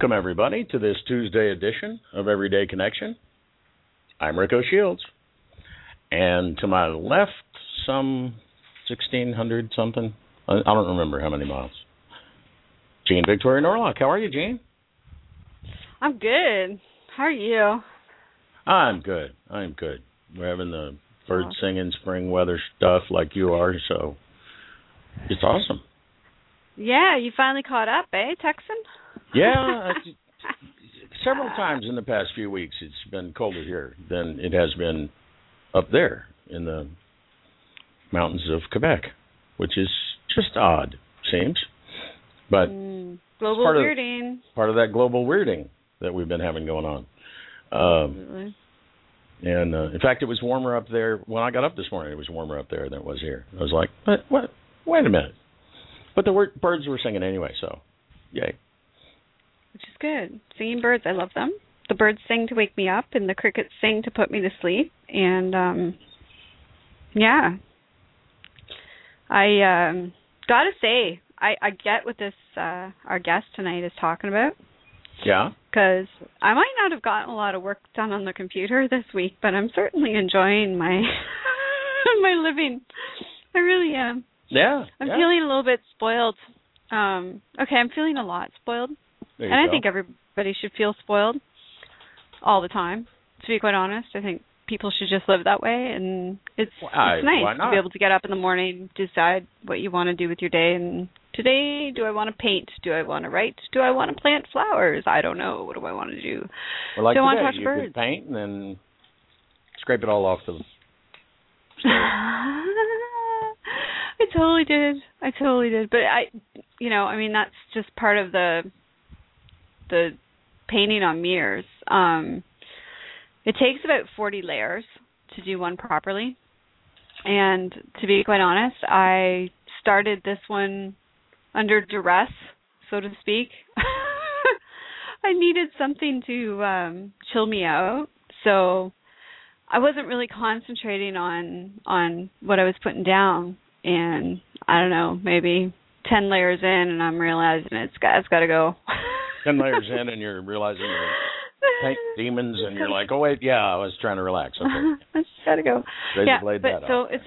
Welcome, everybody, to this Tuesday edition of Everyday Connection. I'm Rico Shields. And to my left, some 1600 something. I don't remember how many miles. Jean Victoria Norlock. How are you, Jean? I'm good. How are you? I'm good. I'm good. We're having the bird singing spring weather stuff like you are, so it's awesome. Yeah, you finally caught up, eh, Texan? Yeah, several times in the past few weeks it's been colder here than it has been up there in the mountains of Quebec, which is just odd, seems. But mm, global part weirding. Of, part of that global weirding that we've been having going on. Um, and uh, in fact, it was warmer up there when I got up this morning. It was warmer up there than it was here. I was like, "What? What? Wait a minute!" But the word, birds were singing anyway, so yay. Which is good. Singing birds, I love them. The birds sing to wake me up, and the crickets sing to put me to sleep. And um yeah, I um gotta say, I I get what this uh our guest tonight is talking about. Yeah. Because I might not have gotten a lot of work done on the computer this week, but I'm certainly enjoying my my living. I really am. Yeah. I'm yeah. feeling a little bit spoiled. Um okay, I'm feeling a lot spoiled. And I go. think everybody should feel spoiled all the time. To be quite honest, I think people should just live that way, and it's Why- it's nice to be able to get up in the morning, decide what you want to do with your day, and today, do I want to paint? Do I want to write? Do I want to plant flowers? I don't know. What do I want to do? Well, like do I want to touch you birds? could paint and then scrape it all off the. I totally did. I totally did. But I, you know, I mean, that's just part of the the painting on mirrors. Um, it takes about forty layers to do one properly. And to be quite honest, I started this one under duress, so to speak. I needed something to um chill me out. So I wasn't really concentrating on on what I was putting down and I don't know, maybe 10 layers in and I'm realizing it's got it's got to go. Ten layers in, and you're realizing you're paint demons, and you're like, "Oh wait, yeah, I was trying to relax." Okay, it's got to go. Razor yeah, but so off. it's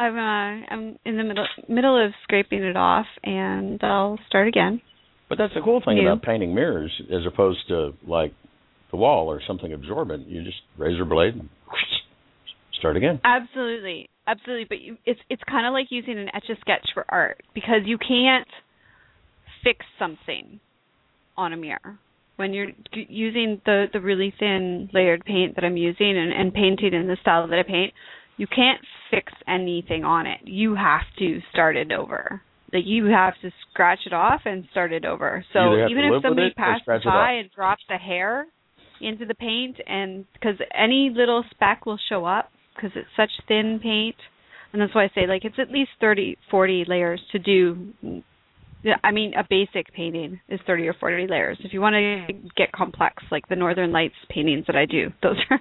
I'm uh I'm in the middle middle of scraping it off and I'll start again. But that's the cool thing You. about painting mirrors, as opposed to like the wall or something absorbent. You just razor blade, and start again. Absolutely, absolutely. But you, it's it's kind of like using an etch a sketch for art because you can't fix something on a mirror when you're using the the really thin layered paint that I'm using and, and painting in the style that I paint. You can't fix anything on it. You have to start it over. Like you have to scratch it off and start it over. So even if somebody passes by and drops a hair into the paint and because any little speck will show up because it's such thin paint and that's why I say like it's at least 30 40 layers to do yeah, I mean a basic painting is 30 or 40 layers. If you want to get complex like the northern lights paintings that I do, those are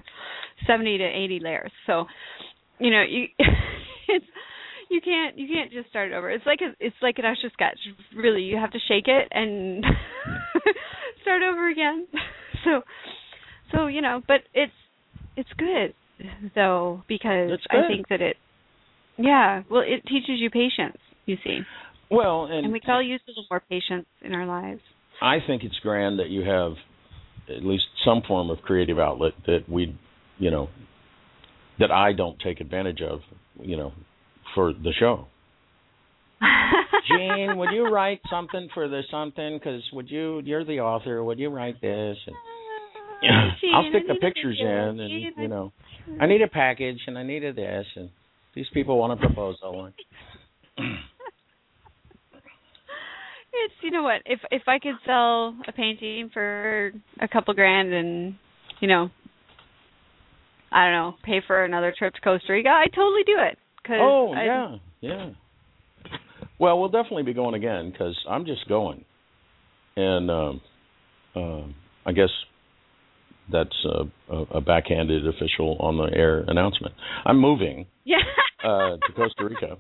70 to 80 layers. So, you know, you it's you can't you can't just start it over. It's like a, it's like an etch a sketch. Really, you have to shake it and start over again. So so you know, but it's it's good though because It's I think that it yeah, well it teaches you patience, you see. Well, and, and we could all use a little more patience in our lives. I think it's grand that you have at least some form of creative outlet that we, you know, that I don't take advantage of, you know, for the show. Jean, would you write something for the something? Because would you? You're the author. Would you write this? And, Jean, I'll stick the pictures video. in, and Jean, you know, I need a package, and I needed this, and these people want a proposal. It's you know what if if I could sell a painting for a couple grand and you know I don't know pay for another trip to Costa Rica I'd totally do it. Cause Oh I- yeah, yeah. Well, we'll definitely be going again because I'm just going, and um, um, I guess that's a, a, a backhanded official on the air announcement. I'm moving yeah. uh, to Costa Rica,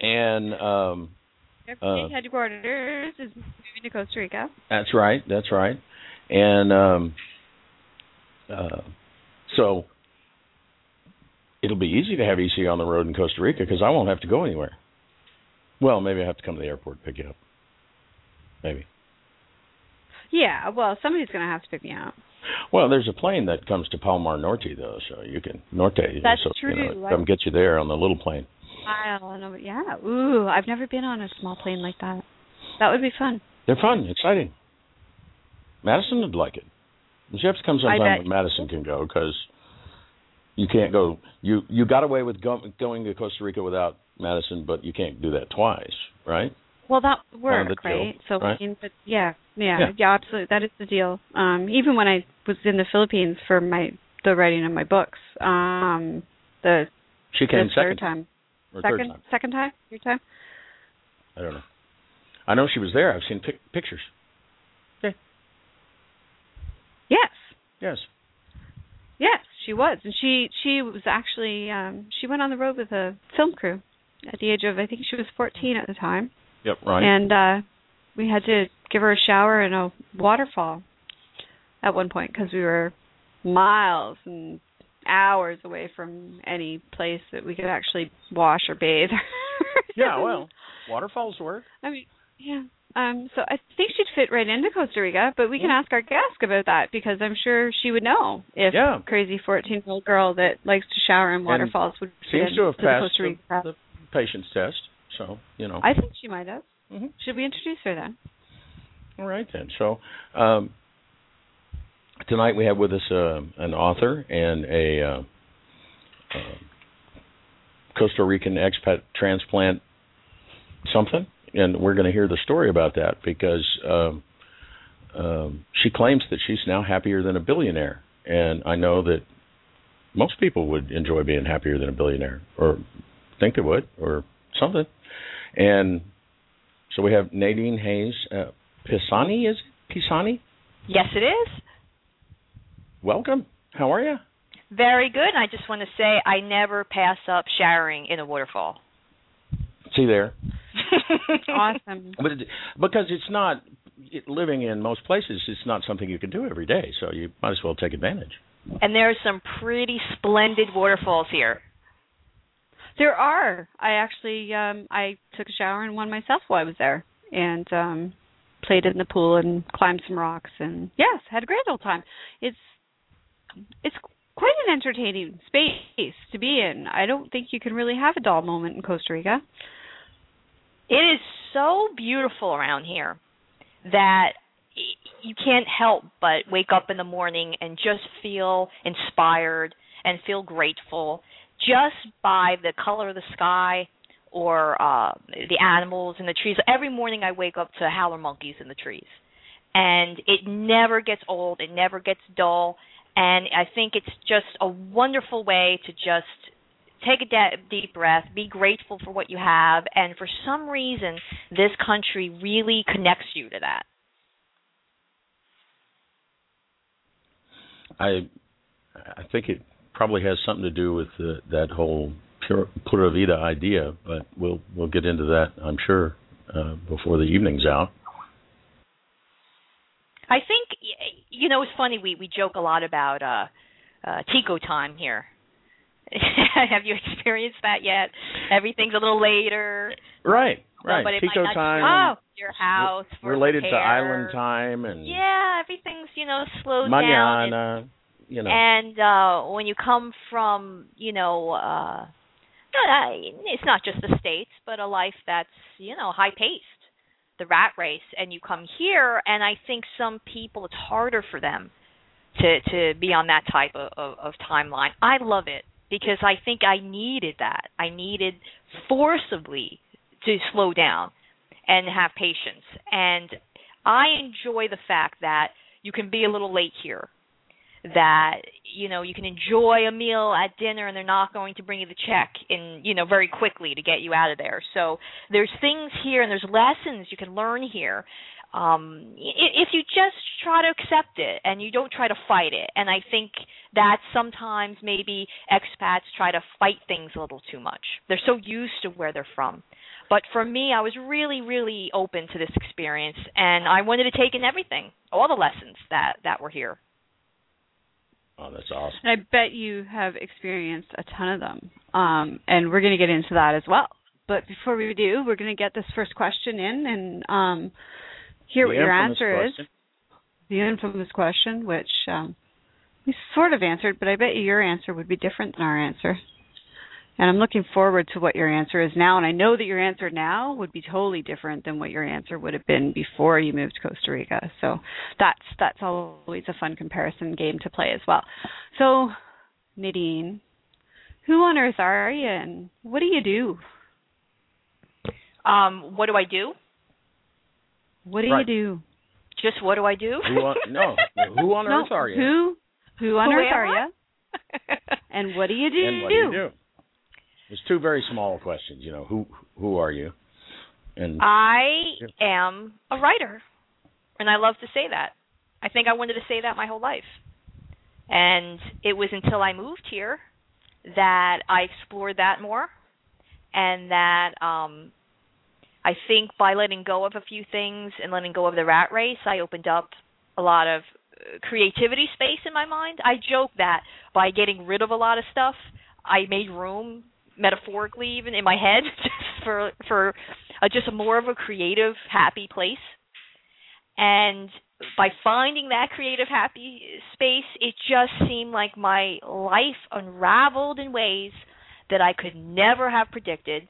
and um, uh, headquarters is moving to Costa Rica. That's right. That's right. And um, uh, so it'll be easy to have EC on the road in Costa Rica because I won't have to go anywhere. Well, maybe I have to come to the airport and pick you up. Maybe. Yeah, well, somebody's going to have to pick me up. Well, there's a plane that comes to Palmar Norte though, so you can Norte. That's so, You true. know, come get you there on the little plane. I don't know. Yeah. Ooh, I've never been on a small plane like that. That would be fun. They're fun, exciting. Madison would like it. You have to come sometime when Madison can go because you can't go. You you got away with go, going to Costa Rica without Madison, but you can't do that twice, right? Well, that would Kind of work, the deal, right? So, right? I mean, but yeah, yeah, Yeah. yeah, absolutely. That is the deal. Um, even when I was in the Philippines for my the writing of my books, um, the She came the second third time, or second, time. second time, your time. I don't know. I know she was there. I've seen pic- pictures. Yes, Yes. yes, she was, and she she was actually um, she went on the road with a film crew at the age of I think she was 14 at the time, Yep. Right. and uh, we had to give her a shower in a waterfall at one point because we were miles and hours away from any place that we could actually wash or bathe. yeah. Well, waterfalls work. I mean, yeah. Um, so I think she'd fit right into Costa Rica, but we can ask our guest about that because I'm sure she would know if Yeah. crazy 14 year old girl that likes to shower in waterfalls would fit Seems in to have the passed the, the patience test. So you know. I think she might have. Mhm. Should we introduce her then? All right then. So um, tonight we have with us uh, an author and a uh, uh, Costa Rican expat transplant something, and we're going to hear the story about that because um, um, she claims that she's now happier than a billionaire, and I know that most people would enjoy being happier than a billionaire, or think they would, or something. And so we have Nadine Hays uh, Pisani. Is it Pisani? Yes, it is. Welcome. How are you? Very good. And I just want to say I never pass up showering in a waterfall. See there, Awesome. but it, because it's not it, living in most places, it's not something you can do every day. So you might as well take advantage. and there are some pretty splendid waterfalls here. There are. I actually um I took a shower in one myself while I was there and um played in the pool and climbed some rocks and yes, had a great old time. It's it's quite an entertaining space to be in. I don't think you can really have a dull moment in Costa Rica. It is so beautiful around here that you can't help but wake up in the morning and just feel inspired and feel grateful just by the color of the sky or uh the animals in the trees. Every morning I wake up to howler monkeys in the trees. And it never gets old, it never gets dull, and I think it's just a wonderful way to just take a de- deep breath, be grateful for what you have, and for some reason, this country really connects you to that. I I think it probably has something to do with the, that whole pure, pura vida idea, but we'll we'll get into that, I'm sure, uh, before the evening's out. I think you know it's funny we we joke a lot about uh uh Tico time here. have you experienced that yet? Everything's a little later. Right. Right. but not time oh, your house for related to island time and Yeah, everything's you know slowed down. and- manana. You know. and uh when you come from you know uh it's not just the states but a life that's you know high paced the rat race and you come here and i think some people it's harder for them to to be on that type of, of, of timeline. I love it because i think i needed that. I needed forcibly to slow down and have patience. And i enjoy the fact that you can be a little late here that you know you can enjoy a meal at dinner and they're not going to bring you the check in you know very quickly to get you out of there. So there's things here and there's lessons you can learn here um if you just try to accept it and you don't try to fight it. And i think that sometimes maybe expats try to fight things a little too much. They're so used to where they're from. But for me i was really really open to this experience and i wanted to take in everything all the lessons that that were here oh, that's awesome. And I bet you have experienced a ton of them. Um, and we're going to get into that as well. But before we do, we're going to get this first question in and um, hear The what your answer question. is. The infamous question, which um, we sort of answered, but I bet you your answer would be different than our answer. And I'm looking forward to what your answer is now. And I know that your answer now would be totally different than what your answer would have been before you moved to Costa Rica. So that's that's always a fun comparison game to play as well. So Nadine, who on earth are you and what do you do? um what do i do What do Right. you do? just what do i do Who on, no, who on no, earth are you? Who who on Who earth are I? you? And what do you do? And what do you do? There's two very small questions. You know, who who are you? And I am a writer, and I love to say that. I think I wanted to say that my whole life, and it was until I moved here that I explored that more, and that um, I think by letting go of a few things and letting go of the rat race, I opened up a lot of uh, creativity space in my mind. I joke that by getting rid of a lot of stuff, I made room metaphorically even in my head for for uh, just a more of a creative happy place. And by finding that creative happy space it just seemed like my life unraveled in ways that I could never have predicted.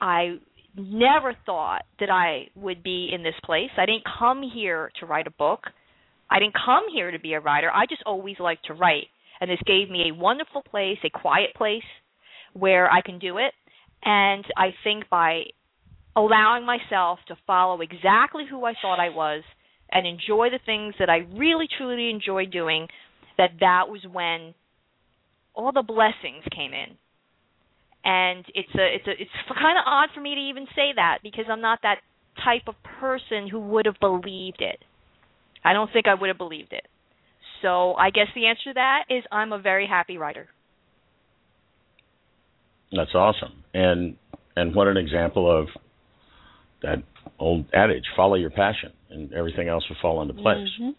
I never thought that I would be in this place. I didn't come here to write a book. I didn't come here to be a writer. I just always liked to write. And this gave me a wonderful place a quiet place where I can do it. And I think by allowing myself to follow exactly who I thought I was and enjoy the things that I really truly enjoy doing, that that was when all the blessings came in. And it's a it's a it's kind of odd for me to even say that because I'm not that type of person who would have believed it. I don't think I would have believed it. So I guess the answer to that is I'm a very happy writer. That's awesome. And and what an example of that old adage: follow your passion, and everything else will fall into place. Mhm.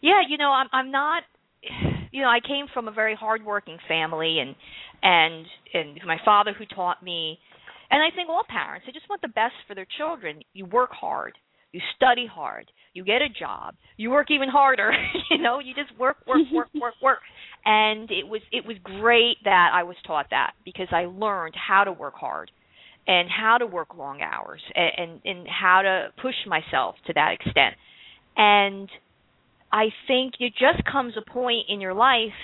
Yeah, you know, I'm I'm not you know, I came from a very hardworking family and and and my father who taught me and I think all parents they just want the best for their children. You work hard, you study hard, you get a job, you work even harder, you know, you just work work work work work. And it was it was great that I was taught that because I learned how to work hard and how to work long hours and and, and how to push myself to that extent. And I think it just comes a point in your life,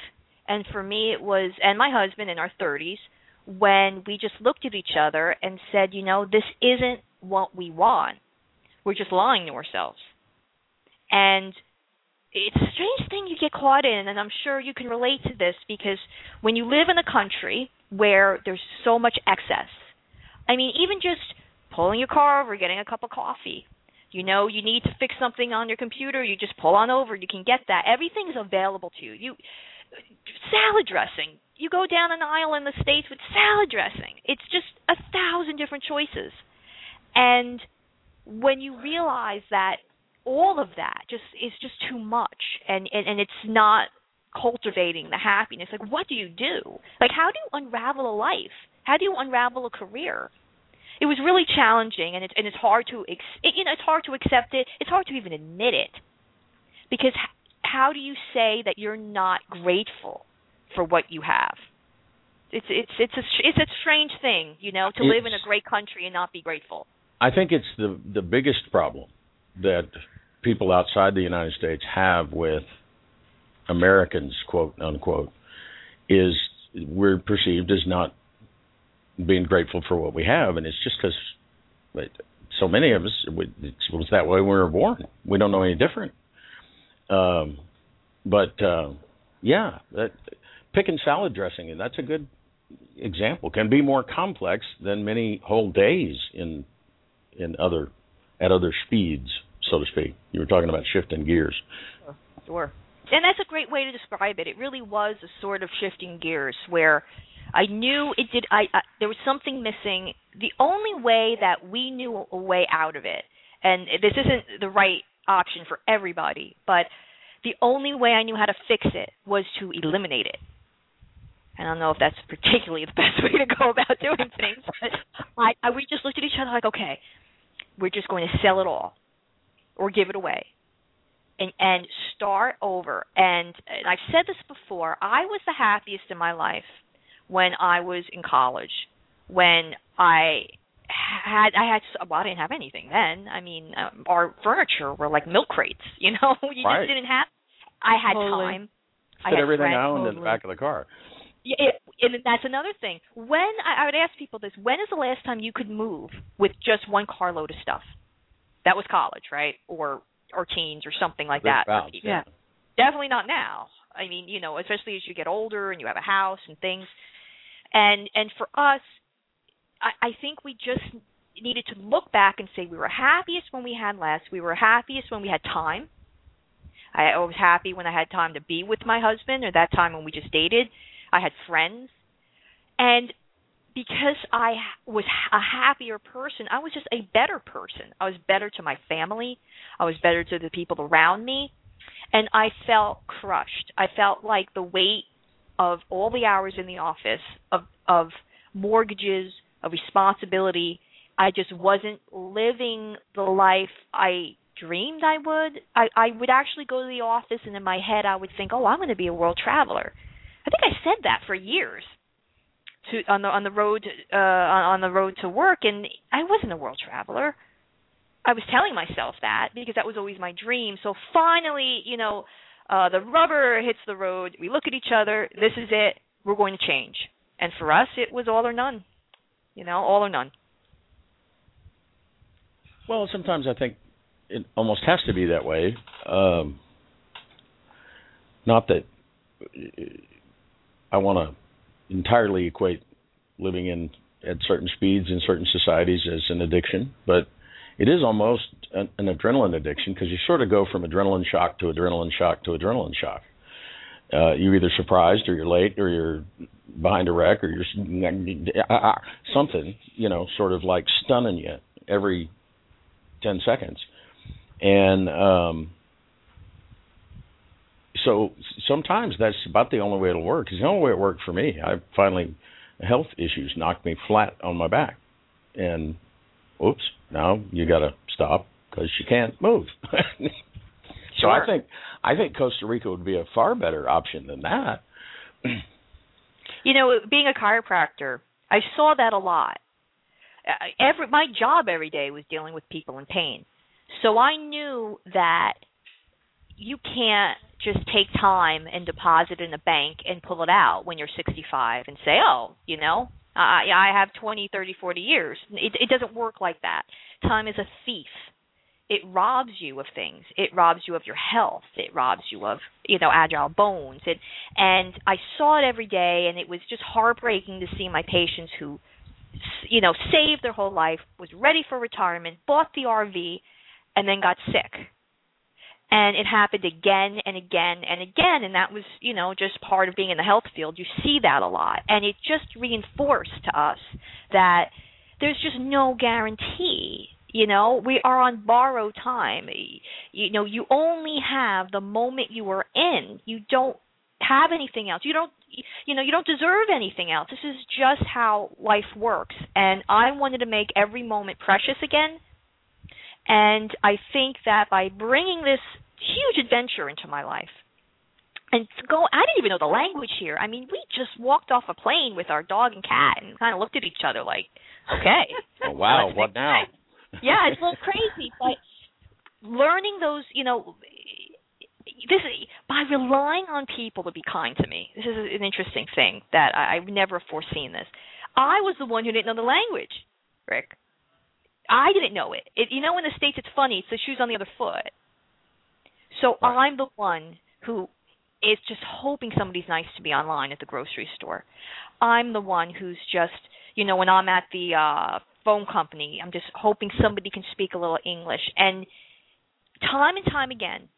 and for me it was, and my husband in our 30s, when we just looked at each other and said, you know, this isn't what we want. We're just lying to ourselves. And it's a strange thing you get caught in, and I'm sure you can relate to this because when you live in a country where there's so much excess, I mean, even just pulling your car over, getting a cup of coffee, you know, you need to fix something on your computer, you just pull on over, you can get that. Everything's available to you. You salad dressing. You go down an aisle in the states with salad dressing. It's just a thousand different choices. And when you realize that all of that just is just too much and and, and it's not cultivating the happiness like what do you do like how do you unravel a life how do you unravel a career it was really challenging, and it's and it's hard to ex- it, you know it's hard to accept it. It's hard to even admit it because h- how do you say that you're not grateful for what you have? It's it's it's a it's a strange thing, you know, to live in a great country and not be grateful. I think it's the the biggest problem that people outside the United States have with Americans, quote unquote, is we're perceived as not being grateful for what we have, and it's just because so many of us it was that way we were born. We don't know any different. Um, but uh, yeah, that picking salad dressing, and that's a good example. Can be more complex than many whole days in in other at other speeds, so to speak. You were talking about shifting gears. Sure. And that's a great way to describe it. It really was a sort of shifting gears where I knew it did I, I there was something missing. The only way that we knew a way out of it and this isn't the right option for everybody, but the only way I knew how to fix it was to eliminate it. I don't know if that's particularly the best way to go about doing things, but I, I we just looked at each other like, okay, we're just going to sell it all or give it away and and start over. And, and I've said this before. I was the happiest in my life when I was in college, when I had I had well I didn't have anything then. I mean, um, our furniture were like milk crates. You know, you Right. just didn't have. I had Totally. time. I Fit had everything friends. out in the back of the car. Yeah, it, and that's another thing. When I, I would ask people this, when is the last time you could move with just one carload of stuff? That was college, right? Or or teens or something like that. Thereabouts, Yeah. Definitely not now. I mean, you know, especially as you get older and you have a house and things. And and for us, I, I think we just needed to look back and say we were happiest when we had less. We were happiest when we had time. I was happy when I had time to be with my husband, or that time when we just dated. I had friends, and because I was a happier person, I was just a better person. I was better to my family. I was better to the people around me, and I felt crushed. I felt like the weight of all the hours in the office of of mortgages, of responsibility. I just wasn't living the life I dreamed I would. I I would actually go to the office and in my head I would think, "Oh, I'm going to be a world traveler." I think I said that for years to on the on the road uh on the road to work and I wasn't a world traveler. I was telling myself that because that was always my dream. So finally, you know, uh the rubber hits the road. We look at each other. This is it. We're going to change. And for us, it was all or none. You know, all or none. Well, sometimes I think it almost has to be that way. Um, not that I want to entirely equate living in at certain speeds in certain societies as an addiction, but it is almost an, an adrenaline addiction because you sort of go from adrenaline shock to adrenaline shock to adrenaline shock. Uh, you're either surprised or you're late or you're behind a wreck or you're something, you know, sort of like stunning you every 10 seconds. And um, so sometimes that's about the only way it'll work. It's the only way it worked for me. I finally, health issues knocked me flat on my back. And oops, now you got to stop because you can't move. so I think I think Costa Rica would be a far better option than that. You know, being a chiropractor, I saw that a lot. Uh, Every my job every day was dealing with people in pain. So I knew that you can't just take time and deposit in a bank and pull it out when you're 65 and say, "Oh, you know, I I have 20, 30, 40 years." It it doesn't work like that. Time is a thief. It robs you of things. It robs you of your health. It robs you of, you know, agile bones. It and I saw it every day and it was just heartbreaking to see my patients who you know, saved their whole life, was ready for retirement, bought the RV, and then got sick. And it happened again and again and again, and that was, you know, just part of being in the health field. You see that a lot, and it just reinforced to us that there's just no guarantee. You know, we are on borrowed time. You know, you only have the moment you are in. You don't have anything else. You don't you know, you don't deserve anything else. This is just how life works. And I wanted to make every moment precious again. And I think that by bringing this huge adventure into my life, and to go I didn't even know the language here. I mean, we just walked off a plane with our dog and cat and kind of looked at each other like, okay. Oh, wow, what now? yeah, it's a little crazy, but learning those, you know, this by relying on people to be kind to me. This is an interesting thing that I, I've never foreseen this. I was the one who didn't know the language, Rick. I didn't know it. it you know, in the states, it's funny. It's the shoes on the other foot. So right. I'm the one who is just hoping somebody's nice to me online at the grocery store. I'm the one who's just, you know, when I'm at the uh phone company, I'm just hoping somebody can speak a little English. And time and time again,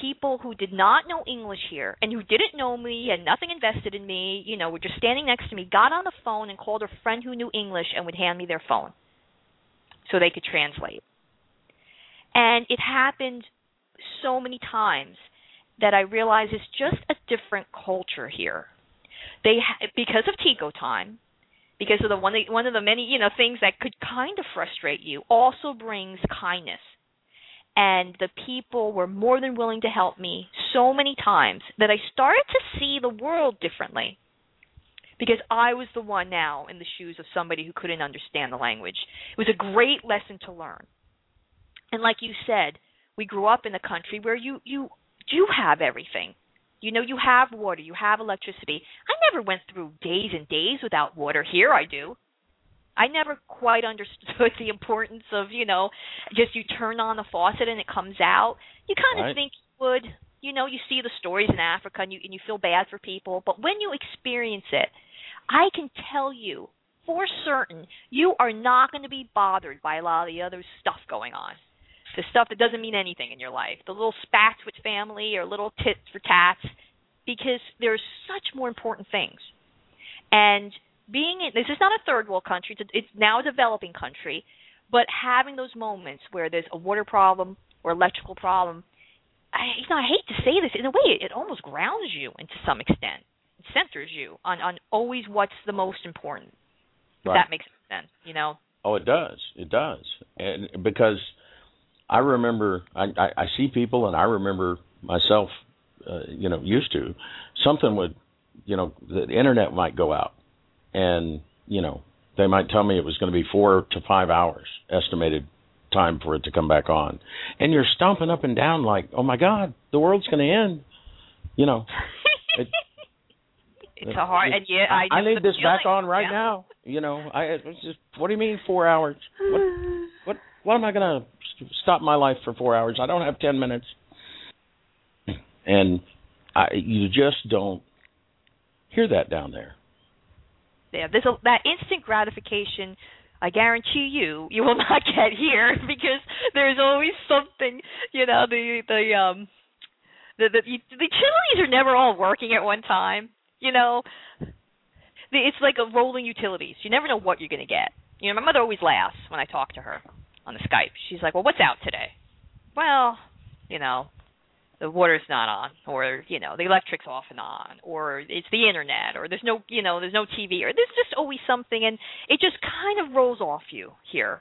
people who did not know English here and who didn't know me and nothing invested in me, you know, were just standing next to me, got on the phone and called a friend who knew English and would hand me their phone so they could translate. And it happened so many times that I realized it's just a different culture here. They because of Tico time, because of the one one of the many you know things that could kind of frustrate you, also brings kindness. And the people were more than willing to help me so many times that I started to see the world differently. Because I was the one now in the shoes of somebody who couldn't understand the language. It was a great lesson to learn. And like you said, we grew up in a country where you you do have everything. You know, you have water, you have electricity. I never went through days and days without water. Here I do. I never quite understood the importance of, you know, just you turn on the faucet and it comes out. You kind of right. think you would, you know, you see the stories in Africa and you and you feel bad for people, but when you experience it, I can tell you for certain you are not going to be bothered by a lot of the other stuff going on. The stuff that doesn't mean anything in your life, the little spats with family or little tits for tats, because there's such more important things. And being in, this is not a third world country; it's, it's now a developing country, but having those moments where there's a water problem or electrical problem, I, you know, I hate to say this, in a way, it, almost grounds you, and to some extent, centers you on on always what's the most important. Right. That makes sense, you know. Oh, it does. It does, and because I remember I, I, I see people and I remember myself, uh, you know, used to something would, you know, the internet might go out, and you know they might tell me it was going to be four to five hours estimated time for it to come back on, and you're stomping up and down like, oh my God, the world's going to end, you know. It, it's a hard, and yeah, I, I, I need this back on right yeah. now. You know, I it's just. What do you mean four hours? What? What? What am I gonna stop my life for four hours. I don't have ten minutes, and I, you just don't hear that down there. Yeah, there's a, that instant gratification. I guarantee you, you will not get here because there's always something. You know, the the um the the, the utilities are never all working at one time. You know, it's like a rolling utilities. You never know what you're going to get. You know, my mother always laughs when I talk to her on the Skype. She's like, "Well, what's out today?" Well, you know, the water's not on, or you know, the electric's off and on, or it's the internet, or there's no, you know, there's no TV, or there's just always something, and it just kind of rolls off you here.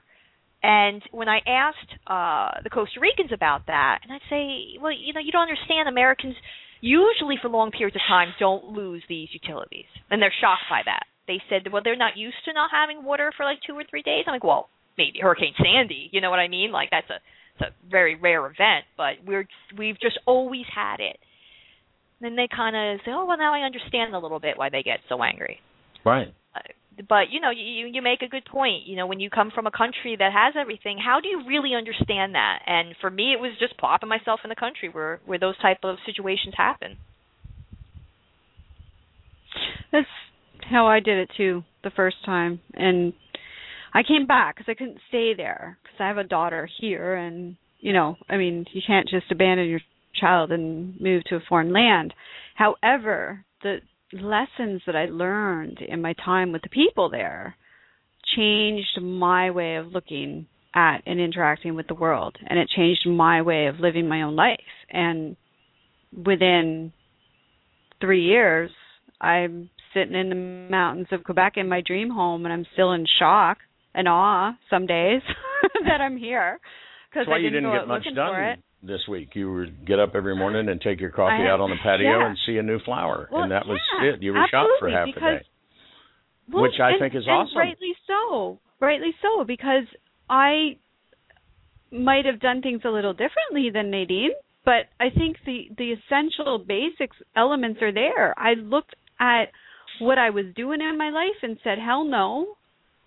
And when I asked uh the Costa Ricans about that, and I'd say, well, you know, you don't understand. Americans usually for long periods of time don't lose these utilities, and they're shocked by that. They said, well, they're not used to not having water for like two or three days. I'm like, well, maybe Hurricane Sandy. You know what I mean? Like that's a it's a very rare event, but we're we've just always had it. then they kind of say, "Oh, well, now I understand a little bit why they get so angry." Right. Uh, but you know, you you make a good point. You know, when you come from a country that has everything, how do you really understand that? And for me, it was just plopping myself in the country where where those type of situations happen. That's how I did it too the first time, and I came back because I couldn't stay there because I have a daughter here, and you know, I mean, you can't just abandon your child and move to a foreign land. However, the lessons that I learned in my time with the people there changed my way of looking at and interacting with the world, and it changed my way of living my own life. And within three years, I'm sitting in the mountains of Quebec in my dream home, and I'm still in shock and awe some days that I'm here because I didn't didn't go get out much looking done for it. This week. You would get up every morning and take your coffee I- out on the patio yeah. and see a new flower, Well, and that was yeah, it. You were shot for half because, the day. Well, Which I and- think is and awesome. Rightly so. Rightly so, because I might have done things a little differently than Nadine, but I think the the essential basics elements are there. I looked at what I was doing in my life and said, "Hell no.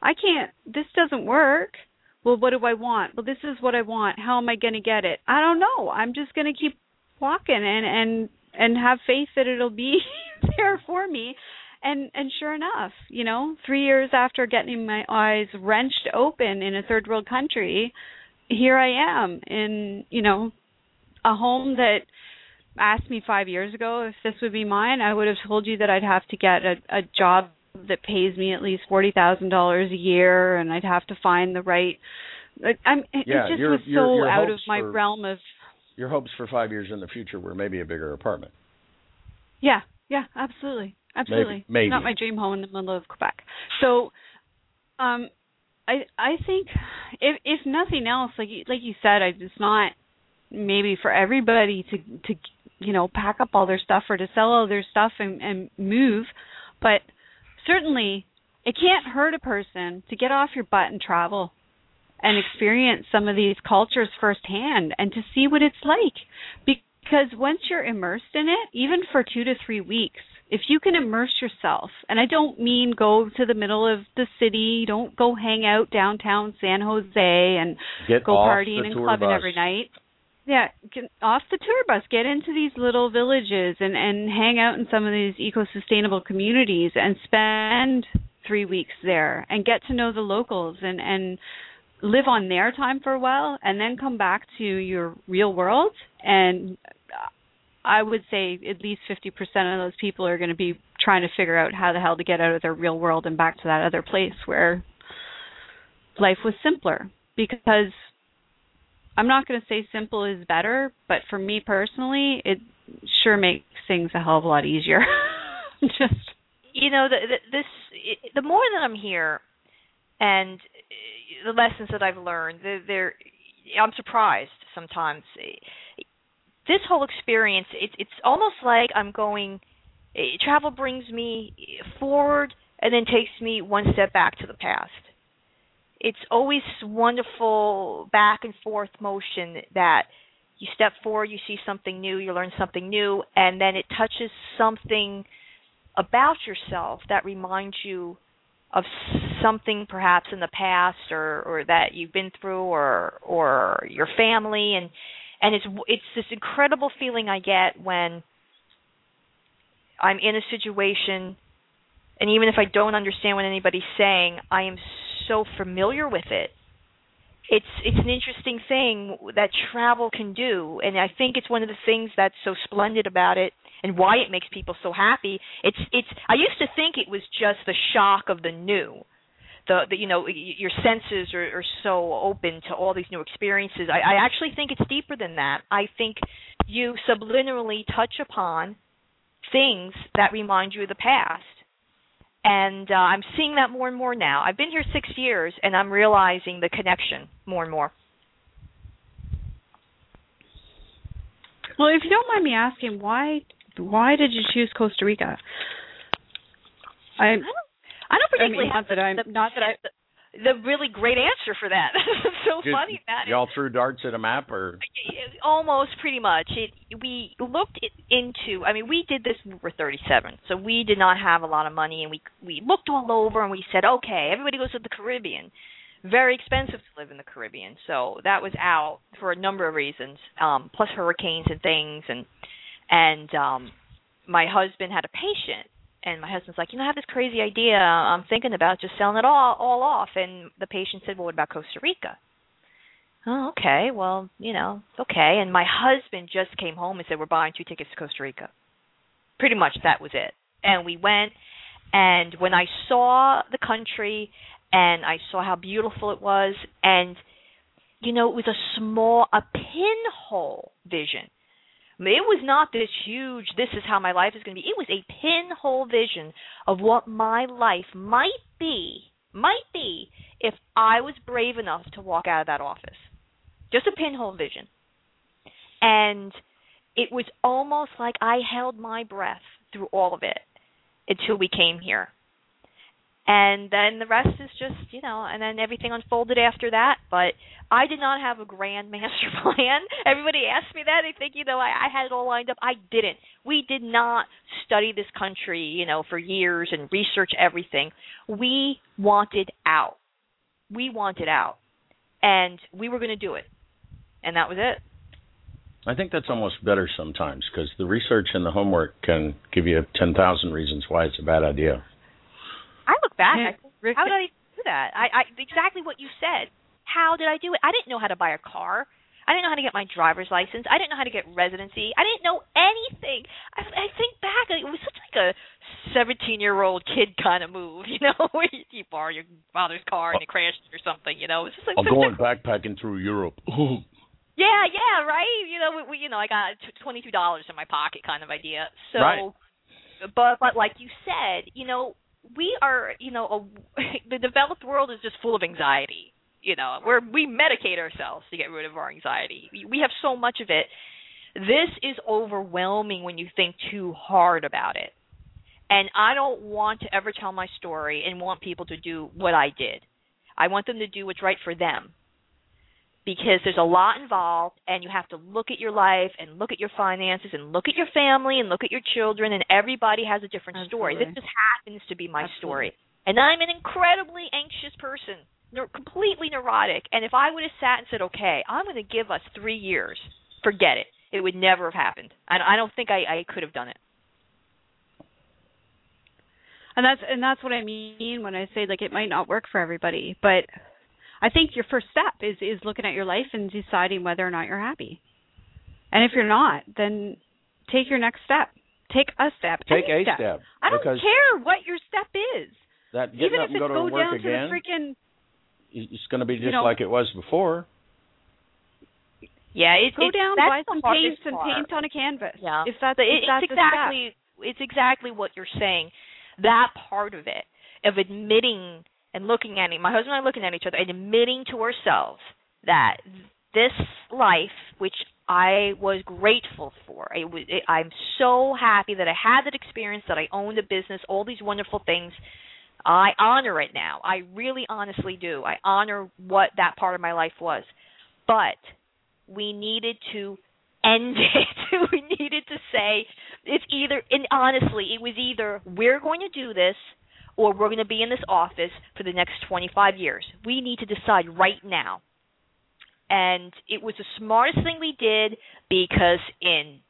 I can't. This doesn't work." Well, what do I want? Well, this is what I want. How am I going to get it? I don't know. I'm just going to keep walking and and and have faith that it'll be there for me and and sure enough you know 3 years after getting my eyes wrenched open in a third world country here I am in you know a home that asked me 5 years ago if this would be mine I would have told you that I'd have to get a a job that pays me at least $40,000 a year and I'd have to find the right like, I'm it Yeah, just your- was so your out of my for- realm of Your hopes for five years in the future were maybe a bigger apartment. Yeah, yeah, absolutely, absolutely. maybe. Not my dream home in the middle of Quebec. So, um, I I think if if nothing else, like you, like you said, I, it's not maybe for everybody to to you know pack up all their stuff or to sell all their stuff and and move, but certainly it can't hurt a person to get off your butt and travel and experience some of these cultures firsthand and to see what it's like. Because once you're immersed in it even for 2 to 3 weeks if you can immerse yourself and I don't mean go to the middle of the city don't go hang out downtown San Jose and Get go partying and clubbing every night yeah, off the tour bus, get into these little villages and and hang out in some of these eco-sustainable communities and spend 3 weeks there and get to know the locals and and live on their time for a while and then come back to your real world. And I would say at least 50% of those people are going to be trying to figure out how the hell to get out of their real world and back to that other place where life was simpler. Because I'm not going to say simple is better, but for me personally, it sure makes things a hell of a lot easier. Just you know the, the this the more that I'm here and uh, the lessons that I've learned they're, they're I'm surprised sometimes this whole experience it's it's almost like I'm going eh, travel brings me forward and then takes me one step back to the past it's always wonderful back and forth motion that you step forward you see something new you learn something new and then it touches something about yourself that reminds you of something perhaps in the past or or that you've been through or or your family. And and it's it's this incredible feeling I get when I'm in a situation and even if I don't understand what anybody's saying I am so familiar with it it's it's an interesting thing that travel can do and I think it's one of the things that's so splendid about it and why it makes people so happy. It's it's I used to think it was just the shock of the new. The, the you know your senses are, are so open to all these new experiences. I, I actually think it's deeper than that. I think you subliminally touch upon things that remind you of the past. And uh, I'm seeing that more and more now. I've been here six years, and I'm realizing the connection more and more. well, if you don't mind me asking, why why did you choose Costa Rica? I I don't, I don't particularly I mean, have not that I'm- the, not that I- the, really great answer for that. it's so Did- funny that y'all threw darts at a map, or? Almost pretty much. It we looked it into i mean we did this when we were 37 so we did not have a lot of money and we we looked all over and we said okay everybody goes to the caribbean. Very expensive to live in the caribbean so that was out for a number of reasons um plus hurricanes and things and and um my husband had a patient and my husband's like you know i have this crazy idea i'm thinking about just selling it all all off and the patient said well what about costa rica Oh, okay. Well, you know, okay. And my husband just came home and said we're buying two tickets to Costa Rica. Pretty much that was it. And we went and when I saw the country and I saw how beautiful it was and you know, it was a small a pinhole vision. It was not this huge, this is how my life is going to be. It was a pinhole vision of what my life might be, might be, if I was brave enough to walk out of that office. Just a pinhole vision. And it was almost like I held my breath through all of it until we came here and then the rest is just you know and then everything unfolded after that. But i did not have a grand master plan. Everybody asks me that. They think you know I, I had it all lined up. I didn't. We did not study this country you know for years and research everything. We wanted out. We wanted out. And we were going to do it. And that was it. I think that's almost better sometimes because the research and the homework can give you 10,000 reasons why it's a bad idea. I look back. I think, how did I do that? I, I exactly what you said. How did I do it? I didn't know how to buy a car. I didn't know how to get my driver's license. I didn't know how to get residency. I didn't know anything. I, I think back, it was such like a seventeen-year-old kid kind of move, you know, where you, you borrow your father's car and it crashed or something, you know. It's just like I'm going backpacking through Europe. yeah, yeah, right. You know, we, we you know, I got twenty-two dollars in my pocket, kind of idea. So, right. but but like you said, you know, we are, you know, a, the developed world is just full of anxiety. You know, where we medicate ourselves to get rid of our anxiety. We have so much of it. This is overwhelming when you think too hard about it. And I don't want to ever tell my story and want people to do what I did. I want them to do what's right for them because there's a lot involved and you have to look at your life and look at your finances and look at your family and look at your children and everybody has a different Absolutely. story. This just happens to be my Absolutely. story. And I'm an incredibly anxious person, completely neurotic. And if I would have sat and said, "Okay, I'm going to give us 3 years." Forget it. It would never have happened. I, I don't think I, I could have done it. and that's and that's what I mean when I say like it might not work for everybody, but I think your first step is is looking at your life and deciding whether or not you're happy. And if you're not, then take your next step. Take a step. Take a step, I don't care what your step is. that getting Even up if and it's go to go work down again, to the freaking it's going to be just you know- like it was before. Yeah, it, go it, down, that's buy the some hardest paint and paint on a canvas. Yeah. If that's if it, that's it's a step. exactly it's exactly what you're saying. That part of it of admitting and looking at my husband and I looking at each other and admitting to ourselves that this life, which I was grateful for, it was, it, I'm so happy that I had that experience, that I owned a business, all these wonderful things. I honor it now. I really honestly do. I honor what that part of my life was. But we needed to end it. we needed to say it's either and honestly, it was either we're going to do this or we're going to be in this office for the next 25 years. We need to decide right now. And it was the smartest thing we did because in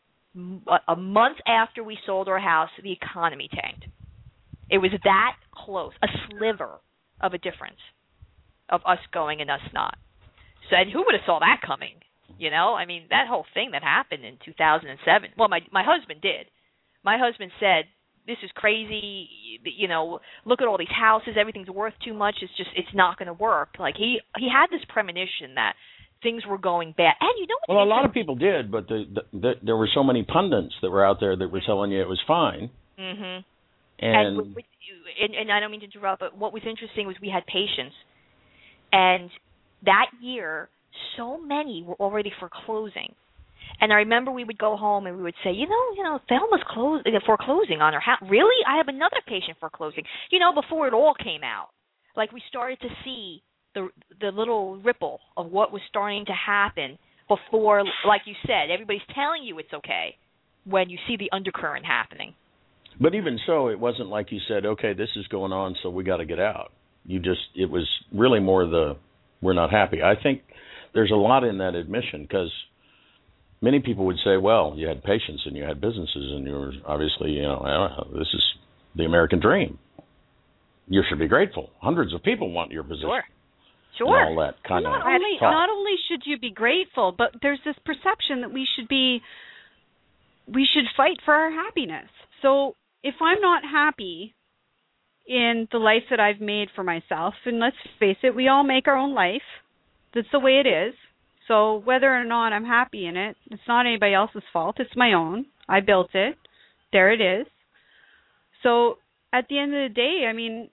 a month after we sold our house, the economy tanked. It was that close, a sliver of a difference of us going and us not. So, and who would have saw that coming? You know, I mean, that whole thing that happened in 2007. Well, my my husband did. My husband said, "This is crazy. You know, look at all these houses. Everything's worth too much. It's just, it's not going to work." Like he he had this premonition that things were going bad. And you know what? Well, a lot of people did, but the, the, the, there were so many pundits that were out there that were telling you it was fine. Mm-hmm. And, and, with, and and I don't mean to interrupt, but what was interesting was we had patients, and that year, so many were already foreclosing. And I remember we would go home and we would say, you know, you know, Thelma's close, uh, foreclosing on her house. Really? I have another patient foreclosing. You know, before it all came out, like we started to see the the little ripple of what was starting to happen before, like you said, everybody's telling you it's okay when you see the undercurrent happening. but even so, it wasn't like you said, "Okay, this is going on, so we got to get out." You just it was really more the we're not happy. I think there's a lot in that admission because many people would say, "Well, you had patients and you had businesses and you were obviously, you know, I don't know, this is the American dream. You should be grateful. Hundreds of people want your position." Sure. And Sure. all that kind not of only talk. not only should you be grateful, but there's this perception that we should be we should fight for our happiness. So if I'm not happy in the life that I've made for myself, and let's face it, we all make our own life. That's the way it is. So whether or not I'm happy in it, it's not anybody else's fault. It's my own. I built it. There it is. So at the end of the day, I mean,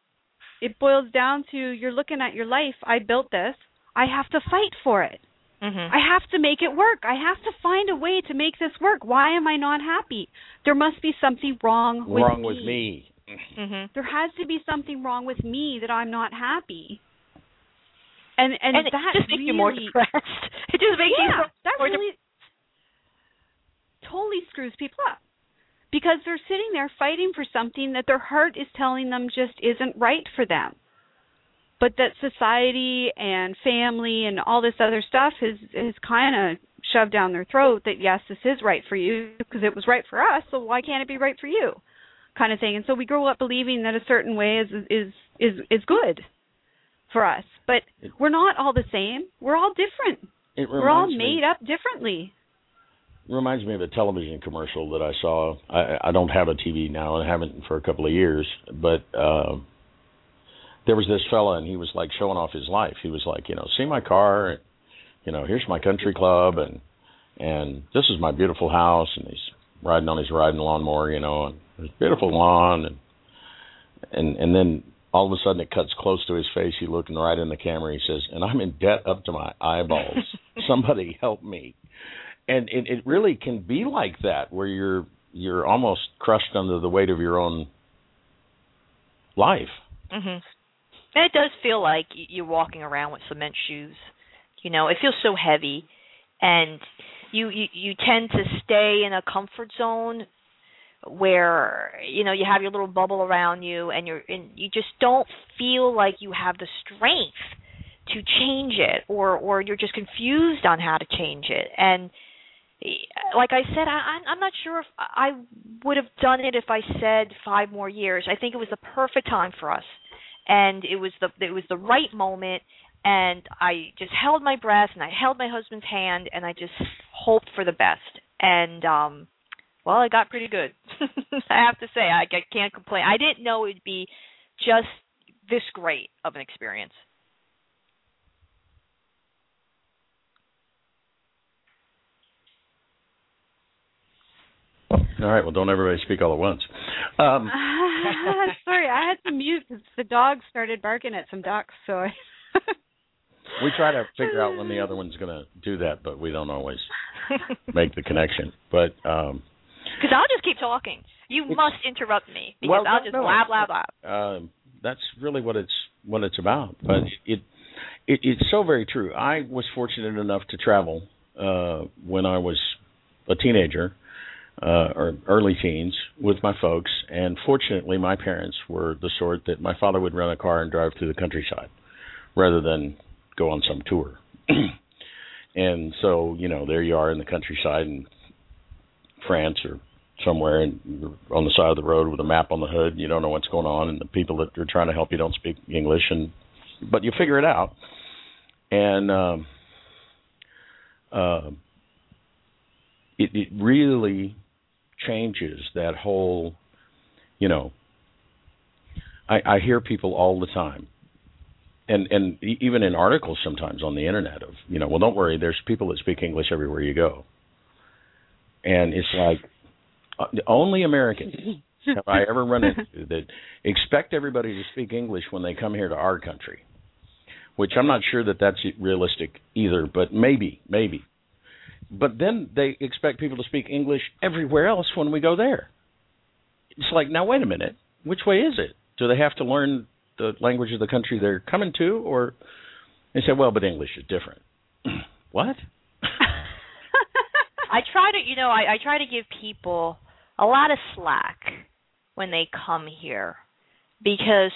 it boils down to you're looking at your life. I built this. I have to fight for it. Mhm. I have to make it work. I have to find a way to make this work. Why am I not happy? There must be something wrong with Wrong me. with me. Mhm. There has to be something wrong with me that I'm not happy. And and, And that just makes really, you more depressed. It just makes yeah, you that really totally screws people up because they're sitting there fighting for something that their heart is telling them just isn't right for them. But that society and family and all this other stuff has has kind of shoved down their throat that yes, this is right for you because it was right for us, so why can't it be right for you? Kind of thing. And so we grow up believing that a certain way is is is is good for us. But we're not all the same. We're all different. It We're all reminds me- made up differently. reminds me of a television commercial that I saw. I, I don't have a TV now and haven't for a couple of years, but uh, there was this fella and he was like showing off his life. He was like, you know, see my car, and, you know, here's my country club, and and this is my beautiful house, and he's riding on his riding lawnmower, you know, and there's beautiful lawn, and and and then all of a sudden it cuts close to his face. He looking right in the camera. He says, "And I'm in debt up to my eyeballs. Somebody help me." And it, it really can be like that, where you're you're almost crushed under the weight of your own life. Mhm. And it does feel like you're walking around with cement shoes. You know, it feels so heavy, and you you you tend to stay in a comfort zone where you know you have your little bubble around you, and you're and you just don't feel like you have the strength to change it, or or you're just confused on how to change it, and like I said, I, I'm not sure if I would have done it if I said five more years. I think it was the perfect time for us, and it was the it was the right moment. And I just held my breath, and I held my husband's hand, and I just hoped for the best. And um, well, it got pretty good. I have to say, I, I can't complain. I didn't know it'd be just this great of an experience. All right. Well, don't everybody speak all at once. Um, Sorry, I had to mute because the dog started barking at some ducks. So I. we try to figure out when the other one's going to do that, but we don't always make the connection. But um, Because I'll just keep talking. You must interrupt me because Well, I'll just no, blah blah blah. um, that's really what it's what it's about. But it, it it's so very true. I was fortunate enough to travel uh, when I was a teenager uh, or early teens with my folks, and fortunately, my parents were the sort that my father would rent a car and drive through the countryside rather than go on some tour. and so, you know, there you are in the countryside in France or somewhere and you're on the side of the road with a map on the hood you don't know what's going on and the people that are trying to help you don't speak english and but you figure it out. And um uh it it really changes that whole you know i i hear people all the time. And and even in articles sometimes on the internet of you know well don't worry there's people that speak english everywhere you go and it's like uh, only Americans have I ever run into that expect everybody to speak English when they come here to our country, which I'm not sure that that's realistic either, but maybe, maybe. But then they expect people to speak English everywhere else when we go there. It's like, now wait a minute, which way is it? Do they have to learn the language of the country they're coming to, or they say, well, but English is different. what? I try to, you know, I, I try to give people a lot of slack when they come here because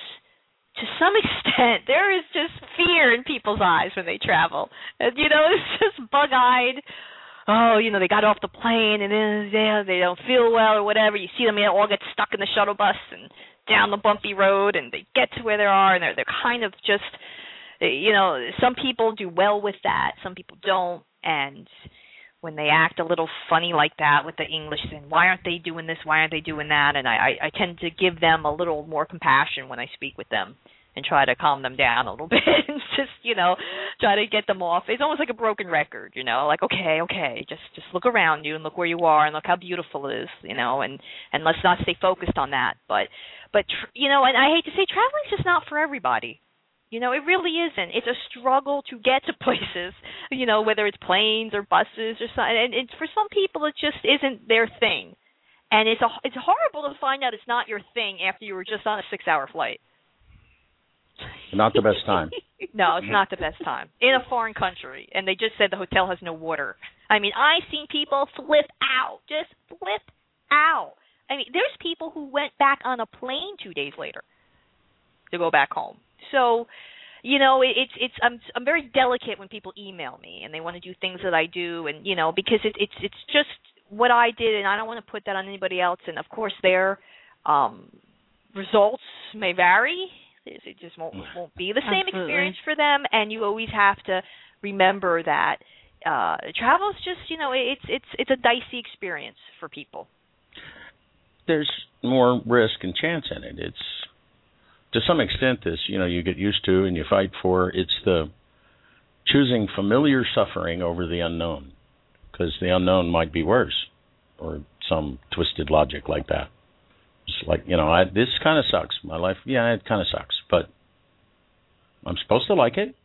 to some extent there is just fear in people's eyes when they travel. And you know, it's just bug-eyed. Oh, you know, they got off the plane and then yeah, they don't feel well or whatever. You see them they all get stuck in the shuttle bus and down the bumpy road and they get to where they are and they're they're kind of just you know, some people do well with that, some people don't and when they act a little funny like that with the English, then why aren't they doing this? Why aren't they doing that? And I, I, tend to give them a little more compassion when I speak with them, and try to calm them down a little bit and just you know try to get them off it's almost like a broken record you know like okay okay just just look around you and look where you are and look how beautiful it is you know and and let's not stay focused on that but but you know and i hate to say traveling's just not for everybody you know it really isn't it's a struggle to get to places you know whether it's planes or buses or something and it's for some people it just isn't their thing and it's a it's horrible to find out it's not your thing after you were just on a six hour flight not the best time. no, it's not the best time in a foreign country, and they just said the hotel has no water. I mean, I've seen people flip out, just flip out. I mean, there's people who went back on a plane two days later to go back home. So, you know, it, it's it's I'm I'm very delicate when people email me and they want to do things that I do, and you know, because it, it's it's just what I did, and I don't want to put that on anybody else. And of course, their um, results may vary it just won't won't be the same Absolutely. experience for them, and you always have to remember that uh travel is just you know it's it's it's a dicey experience for people. There's more risk and chance in it. It's to some extent this you know you get used to and you fight for. It's the choosing familiar suffering over the unknown because the unknown might be worse or some twisted logic like that. It's like you know, I, this kind of sucks. My life, yeah, it kind of sucks, but I'm supposed to like it.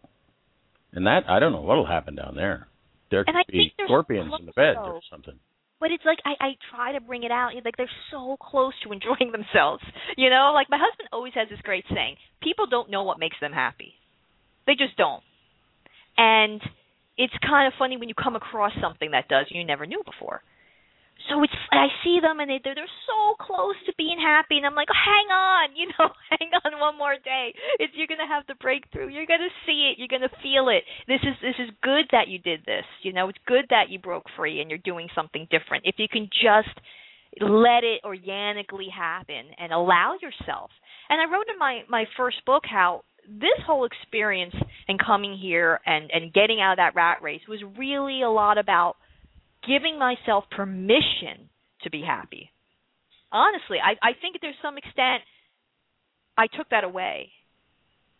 And that I don't know what'll happen down there. There could be scorpions in the bed or something. But it's like I I try to bring it out. Like they're so close to enjoying themselves. You know, like my husband always has this great saying: people don't know what makes them happy. They just don't. And it's kind of funny when you come across something that does you never knew before. So it's I see them and they they're, they're so close to being happy and I'm like, oh, hang on, you know, hang on one more day. It's you're gonna have the breakthrough. You're gonna see it. You're gonna feel it. This is this is good that you did this. You know, it's good that you broke free and you're doing something different. If you can just let it organically happen and allow yourself. And I wrote in my my first book how this whole experience and coming here and and getting out of that rat race was really a lot about giving myself permission to be happy. Honestly, I I think there's some extent I took that away.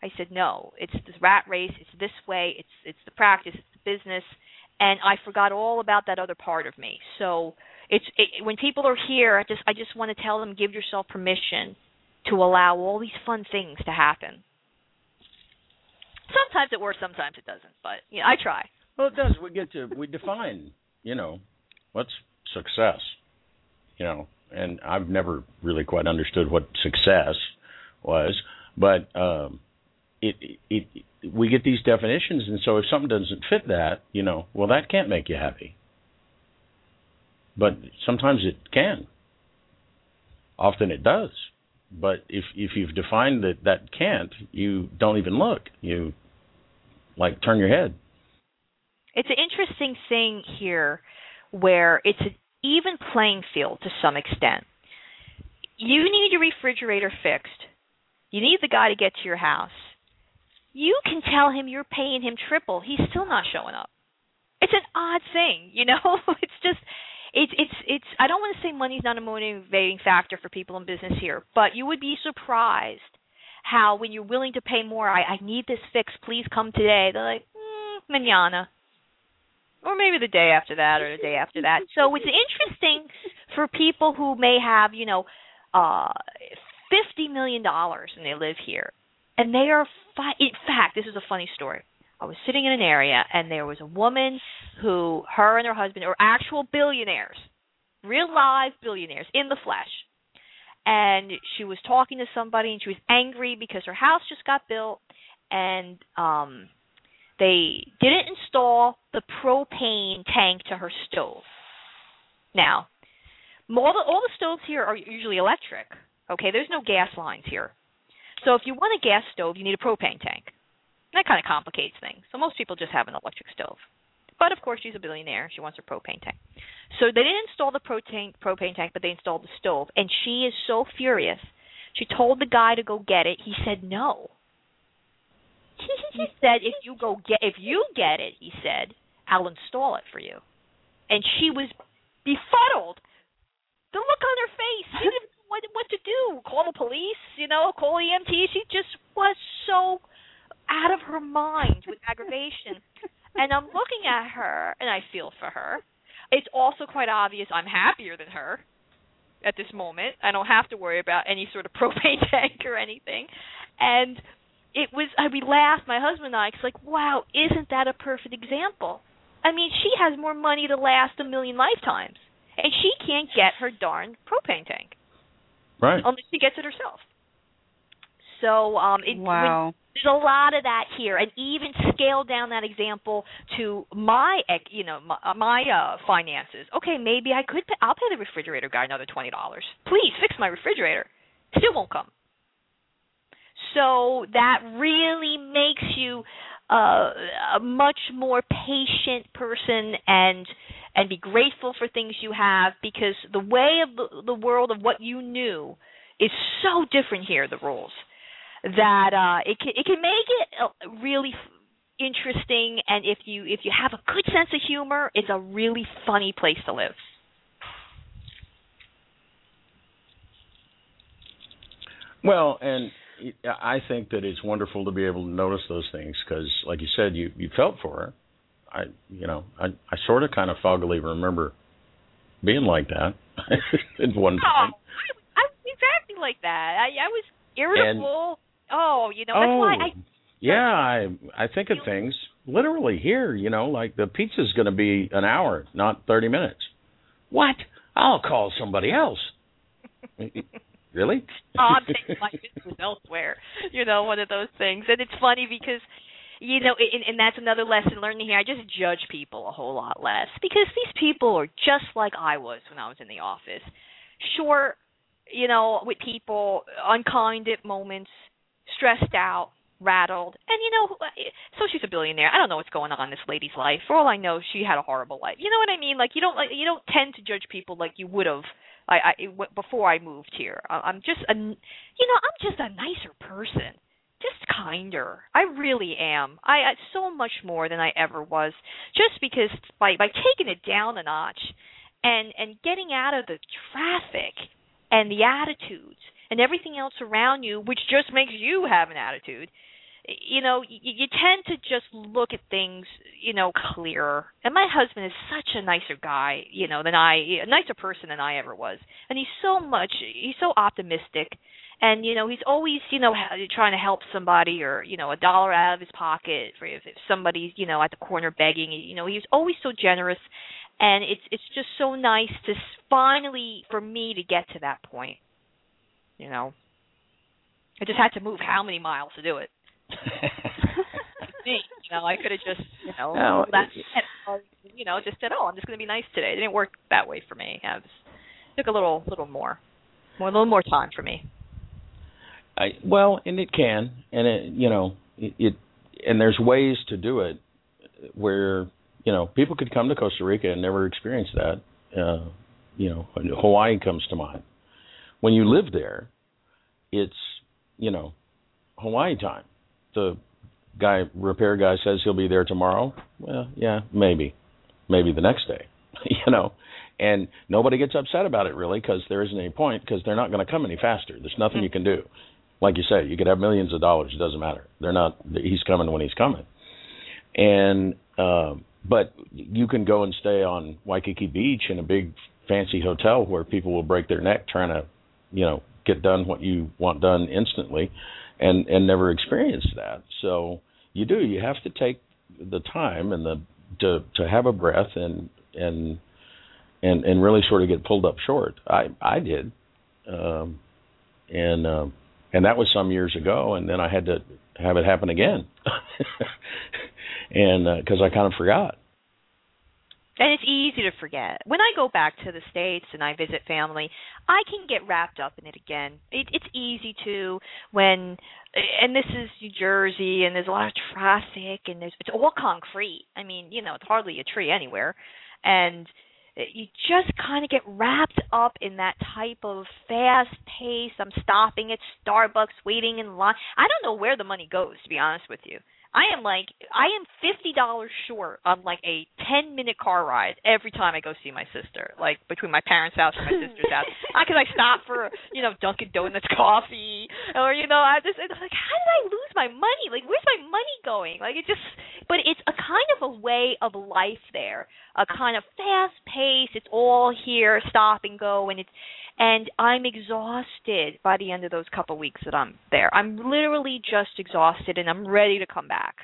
I said no, it's this rat race, it's this way, it's it's the practice, it's the business, and I forgot all about that other part of me. So it's it, when people are here, I just I just want to tell them give yourself permission to allow all these fun things to happen. Sometimes it works, sometimes it doesn't, but you know, I try. Well, it does. We get to we define, you know, what's success, you know, and I've never really quite understood what success was, but um, it, it it we get these definitions, and so if something doesn't fit that, you know, well, that can't make you happy. But sometimes it can. Often it does. But if if you've defined that that can't, you don't even look. You like turn your head. It's an interesting thing here where it's an even playing field to some extent. You need your refrigerator fixed. You need the guy to get to your house. You can tell him you're paying him triple. He's still not showing up. It's an odd thing, you know? It's just it's it's it's I don't want to say money's not a motivating factor for people in business here, but you would be surprised how when you're willing to pay more, I, I need this fixed, please come today. They're like, mm, manana. Or maybe the day after that or the day after that. So it's interesting for people who may have, you know, uh fifty million dollars and they live here. And they are fi- in fact, this is a funny story. I was sitting in an area and there was a woman who her and her husband are actual billionaires. Real live billionaires in the flesh. And she was talking to somebody and she was angry because her house just got built and um they didn't install the propane tank to her stove. Now, all the all the stoves here are usually electric. Okay, there's no gas lines here. So if you want a gas stove, you need a propane tank. That kind of complicates things. So most people just have an electric stove. But of course, she's a billionaire. She wants her propane tank. So they didn't install the propane propane tank, but they installed the stove. And she is so furious. She told the guy to go get it. He said no. He said if you go get if you get it, he said, I'll install it for you. And she was befuddled. The look on her face. She didn't know what what to do. Call the police, you know, call EMT. She just was so out of her mind with aggravation. And I'm looking at her and I feel for her. It's also quite obvious I'm happier than her at this moment. I don't have to worry about any sort of propane tank or anything. And it was I we laughed, my husband and I, cause like, wow, isn't that a perfect example? I mean, she has more money to last a million lifetimes, and she can't get her darn propane tank. Right. Unless she gets it herself. So um, it, wow. When, there's a lot of that here, and even scale down that example to my, you know, my, my uh, finances. Okay, maybe I could. Pay, I'll pay the refrigerator guy another twenty dollars. Please fix my refrigerator. Still won't come. So that really makes you uh, a much more patient person and and be grateful for things you have because the way of the, the world of what you knew is so different here. The rules that uh, it can it can make it uh, really interesting, and if you if you have a good sense of humor, it's a really funny place to live. Well, and I think that it's wonderful to be able to notice those things because, like you said, you you felt for her. I, you know, I I sort of kind of foggily remember being like that at one oh, point. Oh, I, I was exactly like that. I I was irritable. And, oh, you know, that's oh, why I. Oh, yeah, I I think of things literally here. You know, like the pizza's going to be an hour, not thirty minutes. What? I'll call somebody else. Really? I'm taking my business elsewhere. You know, one of those things. And it's funny because, you know, and, and that's another lesson learned here. I just judge people a whole lot less because these people are just like I was when I was in the office. Sure, you know, with people, unkind at moments, stressed out, rattled. And you know, so she's a billionaire. I don't know what's going on in this lady's life. For all I know, she had a horrible life. You know what I mean? Like you don't like you don't tend to judge people like you would have I, I before I moved here. I'm just a, you know, I'm just a nicer person, just kinder. I really am. I, I so much more than I ever was, just because by by taking it down a notch, and and getting out of the traffic and the attitudes and everything else around you, which just makes you have an attitude you know you, you tend to just look at things you know clearer. And my husband is such a nicer guy you know than i a nicer person than i ever was. And he's so much he's so optimistic. And you know he's always you know trying to help somebody or you know a dollar out of his pocket for if, if somebody's you know at the corner begging. You know he's always so generous. And it's it's just so nice to finally for me to get to that point you know. I just had to move how many miles to do it me. You know, I could have just, you know, no, left, you know, just said, "Oh, I'm just going to be nice today." It didn't work that way for me. It was, took a little, little more, more, a little more time for me. I well, and it can, and it, you know, it, it, and there's ways to do it where you know people could come to Costa Rica and never experience that. Uh, you know, Hawaii comes to mind. When you live there, it's you know Hawaii time the guy repair guy says he'll be there tomorrow, well, yeah, maybe, maybe the next day, you know, and nobody gets upset about it really because there isn't any point because they're not going to come any faster. There's nothing you can do. Like you say, you could have millions of dollars. It doesn't matter. They're not. He's coming when he's coming. And uh, but you can go and stay on Waikiki Beach in a big fancy hotel where people will break their neck trying to, you know, get done what you want done instantly and and never experienced that. So you do. You have to take the time and the to to have a breath and and and and really sort of get pulled up short. I I did, um, and um, and that was some years ago. And then I had to have it happen again, and because uh, I kind of forgot and it's easy to forget. When I go back to the states and I visit family, I can get wrapped up in it again. It, it's easy to when, and this is New Jersey, and there's a lot of traffic, and there's it's all concrete. I mean, you know, it's hardly a tree anywhere, and you just kind of get wrapped up in that type of fast pace. I'm stopping at Starbucks, waiting in line. I don't know where the money goes, to be honest with you. I am like I am fifty dollars short on like a ten minute car ride every time I go see my sister. Like between my parents' house and my sister's house. I can I stop for you know Dunkin' Donuts coffee, or you know I just it's like how did I lose my money? Like where's my money going? Like it just, but it's a kind of a way of life there, a kind of fast pace. It's all here, stop and go, and it's and I'm exhausted by the end of those couple weeks that I'm there. I'm literally just exhausted and I'm ready to come back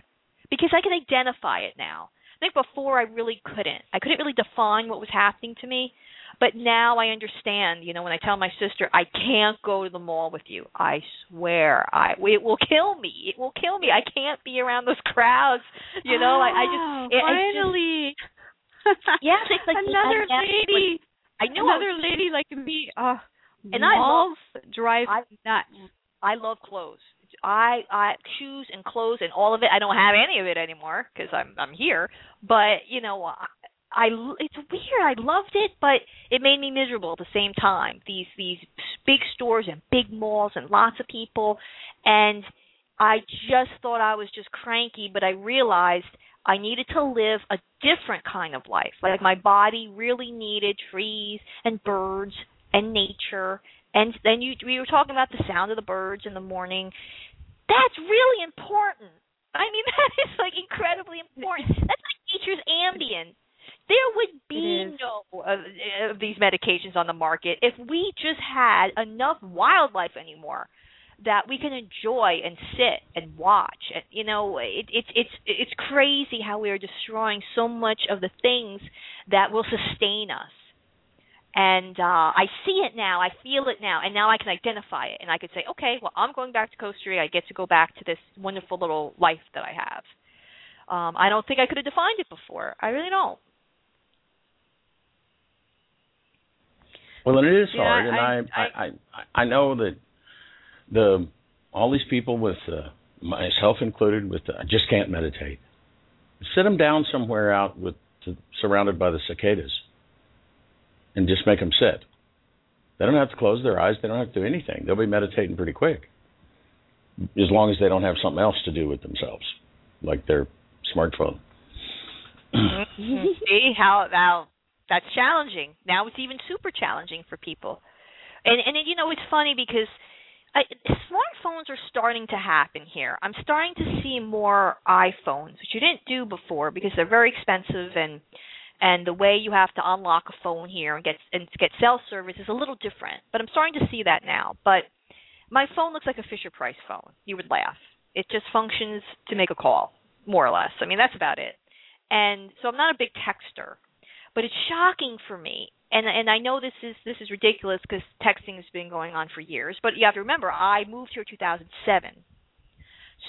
because I can identify it now. I think before I really couldn't. I couldn't really define what was happening to me, but now I understand. You know, when I tell my sister I can't go to the mall with you, I swear I it will kill me. It will kill me. I can't be around those crowds. You know, oh, I, I just oh, it, finally. Just, yes, it's like another lady. I knew another was, lady like me. Uh, and malls I love, drive I, nuts. I love clothes. I I shoes and clothes and all of it. I don't have any of it anymore because I'm I'm here. But you know, I, I it's weird. I loved it, but it made me miserable at the same time. These these big stores and big malls and lots of people, and I just thought I was just cranky. But I realized I needed to live a different kind of life. Like my body really needed trees and birds and nature. And then you we were talking about the sound of the birds in the morning. That's really important. I mean that is like incredibly important. That's like nature's Ambien. There would be no of, of these medications on the market if we just had enough wildlife anymore that we can enjoy and sit and watch. And you know, it, it's it's it's crazy how we are destroying so much of the things that will sustain us. And uh I see it now, I feel it now, and now I can identify it, and I could say, okay, well, I'm going back to Costa Rica. I get to go back to this wonderful little life that I have. Um, I don't think I could have defined it before. I really don't. Well, and it is Yeah, hard, and I- I, I, I, I know that the all these people with uh, myself included with uh, just can't meditate. Sit them down somewhere out with to, surrounded by the cicadas, and just make them sit. They don't have to close their eyes. They don't have to do anything. They'll be meditating pretty quick, as long as they don't have something else to do with themselves, like their smartphone. See how how that's challenging. Now it's even super challenging for people. And and you know it's funny because I, smartphones are starting to happen here. I'm starting to see more iPhones, which you didn't do before because they're very expensive and and the way you have to unlock a phone here and get and get cell service is a little different. But I'm starting to see that now. But my phone looks like a Fisher Price phone. You would laugh. It just functions to make a call, more or less. I mean, that's about it. And so I'm not a big texter, but it's shocking for me. And and I know this is this is ridiculous because texting has been going on for years. But you have to remember, I moved here 2007,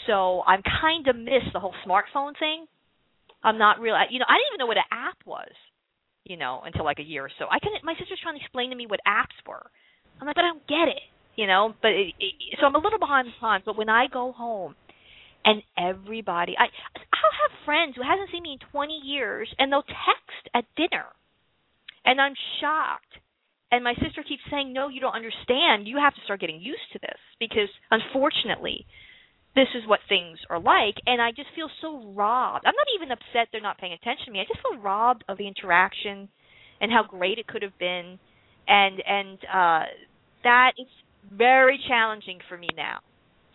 so I'm kind of missed the whole smartphone thing. I'm not real. You know, I didn't even know what an app was. You know, until like a year or so. I couldn't. My sister's trying to explain to me what apps were. I'm like, but I don't get it. You know, but it, it, so I'm a little behind the times. But when I go home, and everybody, I I'll have friends who hasn't seen me in 20 years, and they'll text at dinner, and I'm shocked. And my sister keeps saying, "No, you don't understand. You have to start getting used to this because, unfortunately, this is what things are like. And i just feel so robbed. I'm not even upset they're not paying attention to me. I just feel robbed of the interaction and how great it could have been. And and uh that is very challenging for me now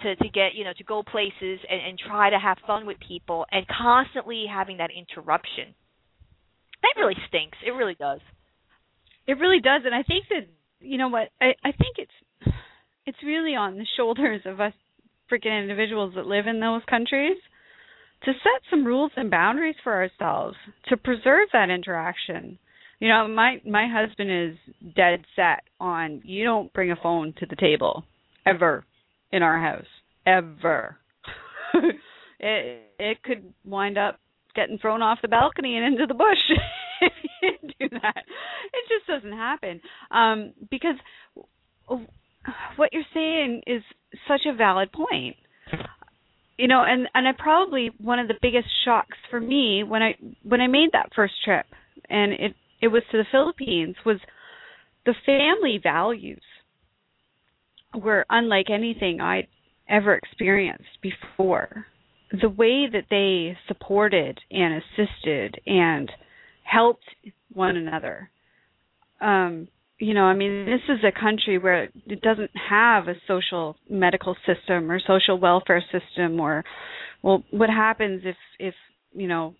to to get you know to go places and, and try to have fun with people and constantly having that interruption. That really stinks. It really does It really does, and I think that you know what I I think it's it's really on the shoulders of us freaking individuals that live in those countries to set some rules and boundaries for ourselves to preserve that interaction. You know, my my husband is dead set on you don't bring a phone to the table ever in our house ever. it it could wind up getting thrown off the balcony and into the bush you do that. It just doesn't happen. Um because what you're saying is such a valid point. You know, and and I probably one of the biggest shocks for me when I when I made that first trip and it it was to the Philippines was the family values were unlike anything I'd ever experienced before. the way that they supported and assisted and helped one another. Um, you know, I mean, this is a country where it doesn't have a social medical system or social welfare system or well, what happens if if, you know,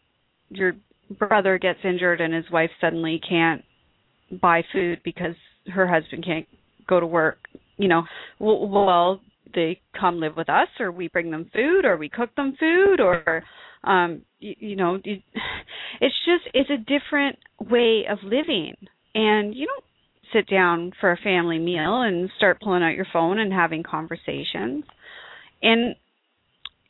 your brother gets injured and his wife suddenly can't buy food because her husband can't go to work, you know, well, well they come live with us or we bring them food or we cook them food or um you, you know you, it's just it's a different way of living. And you don't sit down for a family meal and start pulling out your phone and having conversations. And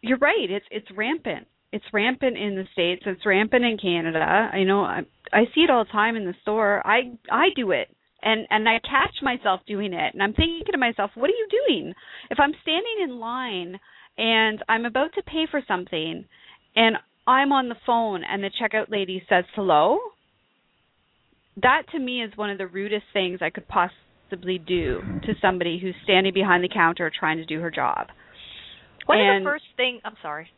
you're right it's it's rampant. It's rampant in the states. It's rampant in canada. I know i i see it all the time in the store. I i do it. And and I catch myself doing it. And I'm thinking to myself, what are you doing? If I'm standing in line and I'm about to pay for something and I'm on the phone and the checkout lady says hello, that to me is one of the rudest things I could possibly do to somebody who's standing behind the counter trying to do her job. One and of the first thing I'm sorry.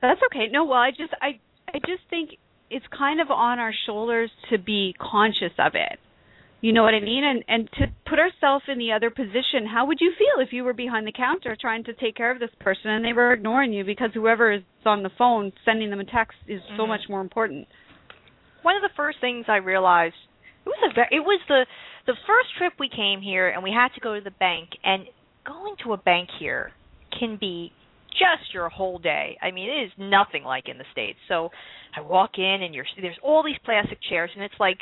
That's okay. No, well I just I I just think it's kind of on our shoulders to be conscious of it you know what I mean? And and to put ourselves in the other position, how would you feel if you were behind the counter trying to take care of this person and they were ignoring you because whoever is on the phone sending them a text is mm-hmm. so much more important. One of the first things I realized it was a very, it was the the first trip we came here and we had to go to the bank and going to a bank here can be just your whole day. I mean, it is nothing like in the states. So I walk in and you're there's all these plastic chairs and it's like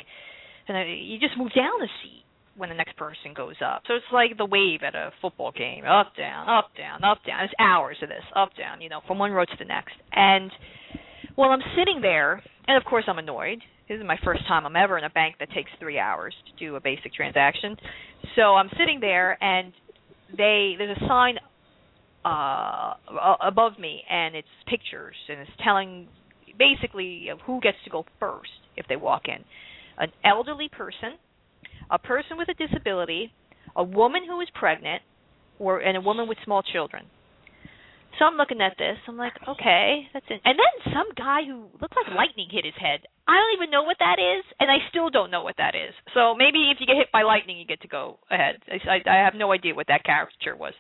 and you just move down a seat when the next person goes up. So it's like the wave at a football game, up, down, up, down, up, down. It's hours of this, up, down, you know, from one row to the next. And while I'm sitting there, and of course I'm annoyed. This is my first time I'm ever in a bank that takes three hours to do a basic transaction. So I'm sitting there, and they there's a sign uh above me, and it's pictures, and it's telling basically who gets to go first if they walk in an elderly person, a person with a disability, a woman who is pregnant, or and a woman with small children. So I'm looking at this. I'm like, okay, that's it. And then some guy who looked like lightning hit his head. I don't even know what that is, and I still don't know what that is. So maybe if you get hit by lightning, you get to go ahead. I, I have no idea what that caricature was.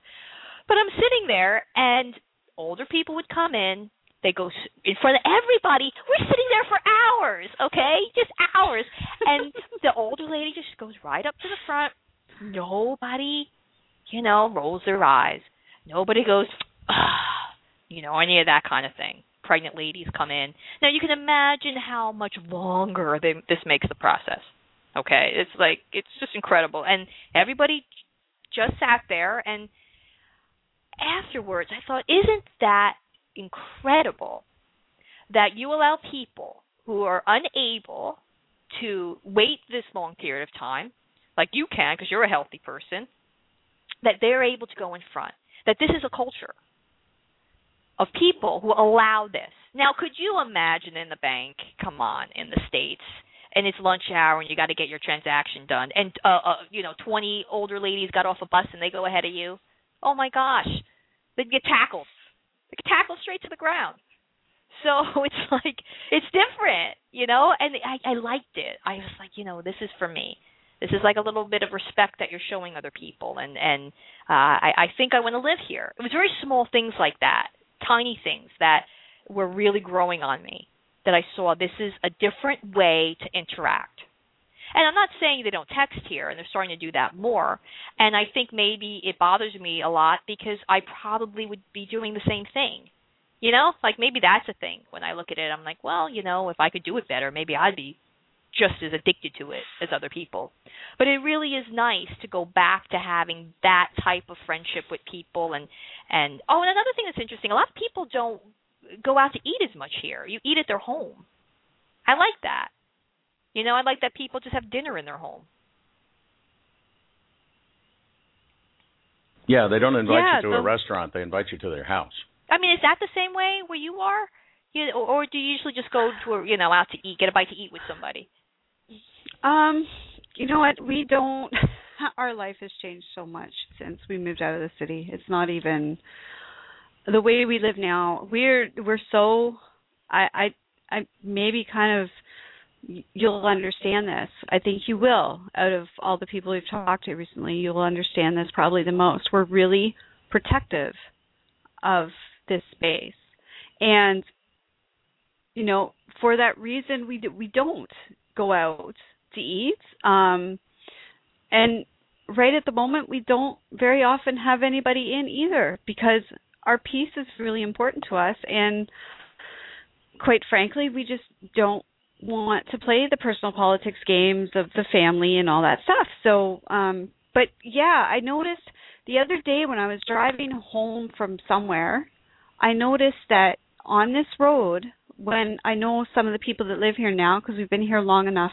But I'm sitting there, and older people would come in, they go in front of everybody. We're sitting there for hours, okay? Just hours. And the older lady just goes right up to the front. Nobody, you know, rolls their eyes. Nobody goes, ah, you know, any of that kind of thing. Pregnant ladies come in. Now you can imagine how much longer they, this makes the process. Okay, it's like it's just incredible, and everybody just sat there and afterwards I thought, isn't that incredible that you allow people who are unable to wait this long period of time, like you can because you're a healthy person, that they're able to go in front. That this is a culture of people who allow this. Now, could you imagine in the bank, come on, in the States, and it's lunch hour and you got to get your transaction done, and, uh, uh, you know, 20 older ladies got off a bus and they go ahead of you? Oh my gosh, they'd get tackled tackle straight to the ground. So it's like it's different, you know, and I I liked it. I was like, you know, this is for me. This is like a little bit of respect that you're showing other people, and and uh, I I think I want to live here. It was very small things like that, tiny things that were really growing on me. That I saw this is a different way to interact. And I'm not saying they don't text here, and they're starting to do that more. And I think maybe it bothers me a lot because I probably would be doing the same thing. You know, like maybe that's a thing. When I look at it, I'm like, well, you know, if I could do it better, maybe I'd be just as addicted to it as other people. But it really is nice to go back to having that type of friendship with people and and oh, and another thing that's interesting, a lot of people don't go out to eat as much here. You eat at their home. I like that. You know, I like that people just have dinner in their home. Yeah, they don't invite yeah, you to the, a restaurant; they invite you to their house. I mean, is that the same way where you are? You, or, or do you usually just go to a, you know out to eat, get a bite to eat with somebody? Um, you know what? We don't. Our life has changed so much since we moved out of the city. It's not even the way we live now, we're we're so I I I maybe kind of you'll understand this. I think you will. Out of all the people we've talked to recently, you'll understand this probably the most. We're really protective of this space. And you know, for that reason we we don't go out to eat. Um and right at the moment we don't very often have anybody in either because our peace is really important to us and quite frankly we just don't want to play the personal politics games of the family and all that stuff so um but yeah i noticed the other day when i was driving home from somewhere i noticed that on this road when i know some of the people that live here now because we've been here long enough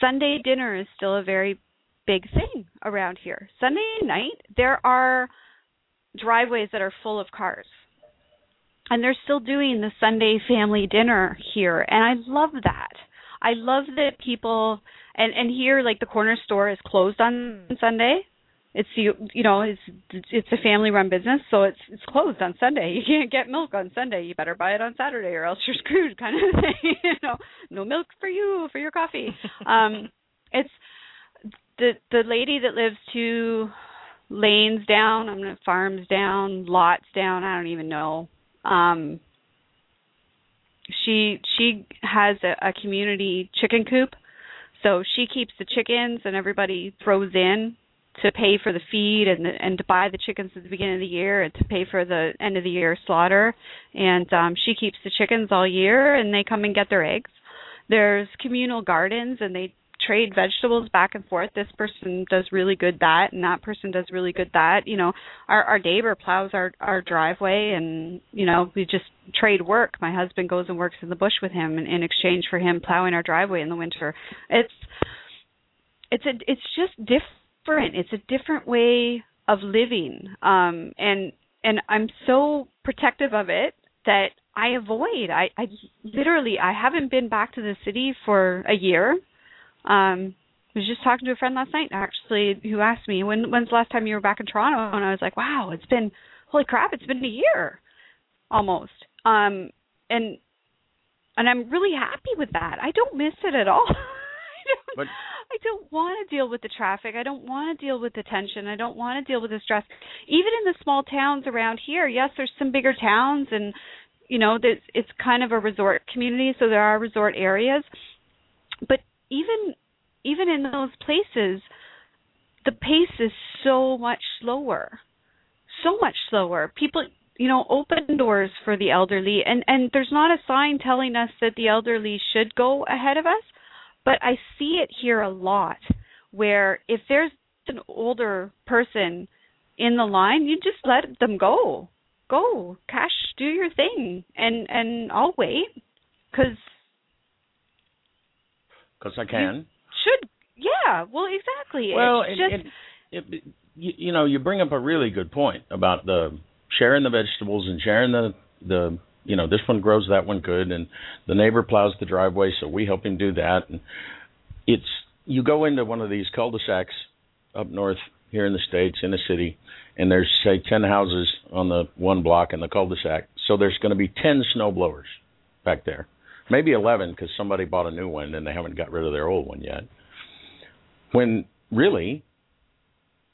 sunday dinner is still a very big thing around here. Sunday night, there are driveways that are full of cars. And they're still doing the Sunday family dinner here, and I love that. I love that people and and here like the corner store is closed on Sunday. It's you you know it's it's a family run business, so it's it's closed on Sunday. You can't get milk on Sunday. You better buy it on Saturday, or else you're screwed, kind of thing. you know, no milk for you for your coffee. Um, it's the the lady that lives two lanes down, I'm gonna farms down, lots down, I don't even know. Um she she has a, a community chicken coop. So she keeps the chickens and everybody throws in to pay for the feed and the, and to buy the chickens at the beginning of the year and to pay for the end of the year slaughter and um she keeps the chickens all year and they come and get their eggs there's communal gardens and they trade vegetables back and forth. This person does really good that, and that person does really good that. You know, our our neighbor plows our our driveway, and you know we just trade work. My husband goes and works in the bush with him in, in exchange for him plowing our driveway in the winter. It's it's a it's just different. It's a different way of living, um, and and I'm so protective of it that I avoid. I, I literally I haven't been back to the city for a year um, I was just talking to a friend last night actually who asked me when when's the last time you were back in Toronto and I was like, Wow, it's been holy crap, it's been a year almost. Um and and I'm really happy with that. I don't miss it at all. I don't but, I don't want to deal with the traffic. I don't want to deal with the tension. I don't want to deal with the stress. Even in the small towns around here, yes, there's some bigger towns and you know, there's it's kind of a resort community, so there are resort areas. But even even in those places the pace is so much slower. So much slower. People you know open doors for the elderly and and there's not a sign telling us that the elderly should go ahead of us but i see it here a lot where if there's an older person in the line you just let them go. Go cash do your thing and and i'll wait because because I can. Should yeah, well, exactly. Well, it's and, just and it, you, you know, you bring up a really good point about the sharing the vegetables and sharing the the you know this one grows that one good and the neighbor plows the driveway so we help him do that and it's you go into one of these cul-de-sacs up north here in the states in a city and there's say 10 houses on the one block in the cul-de-sac so there's going to be 10 snow blowers back there maybe 11 because somebody bought a new one and they haven't got rid of their old one yet. When really,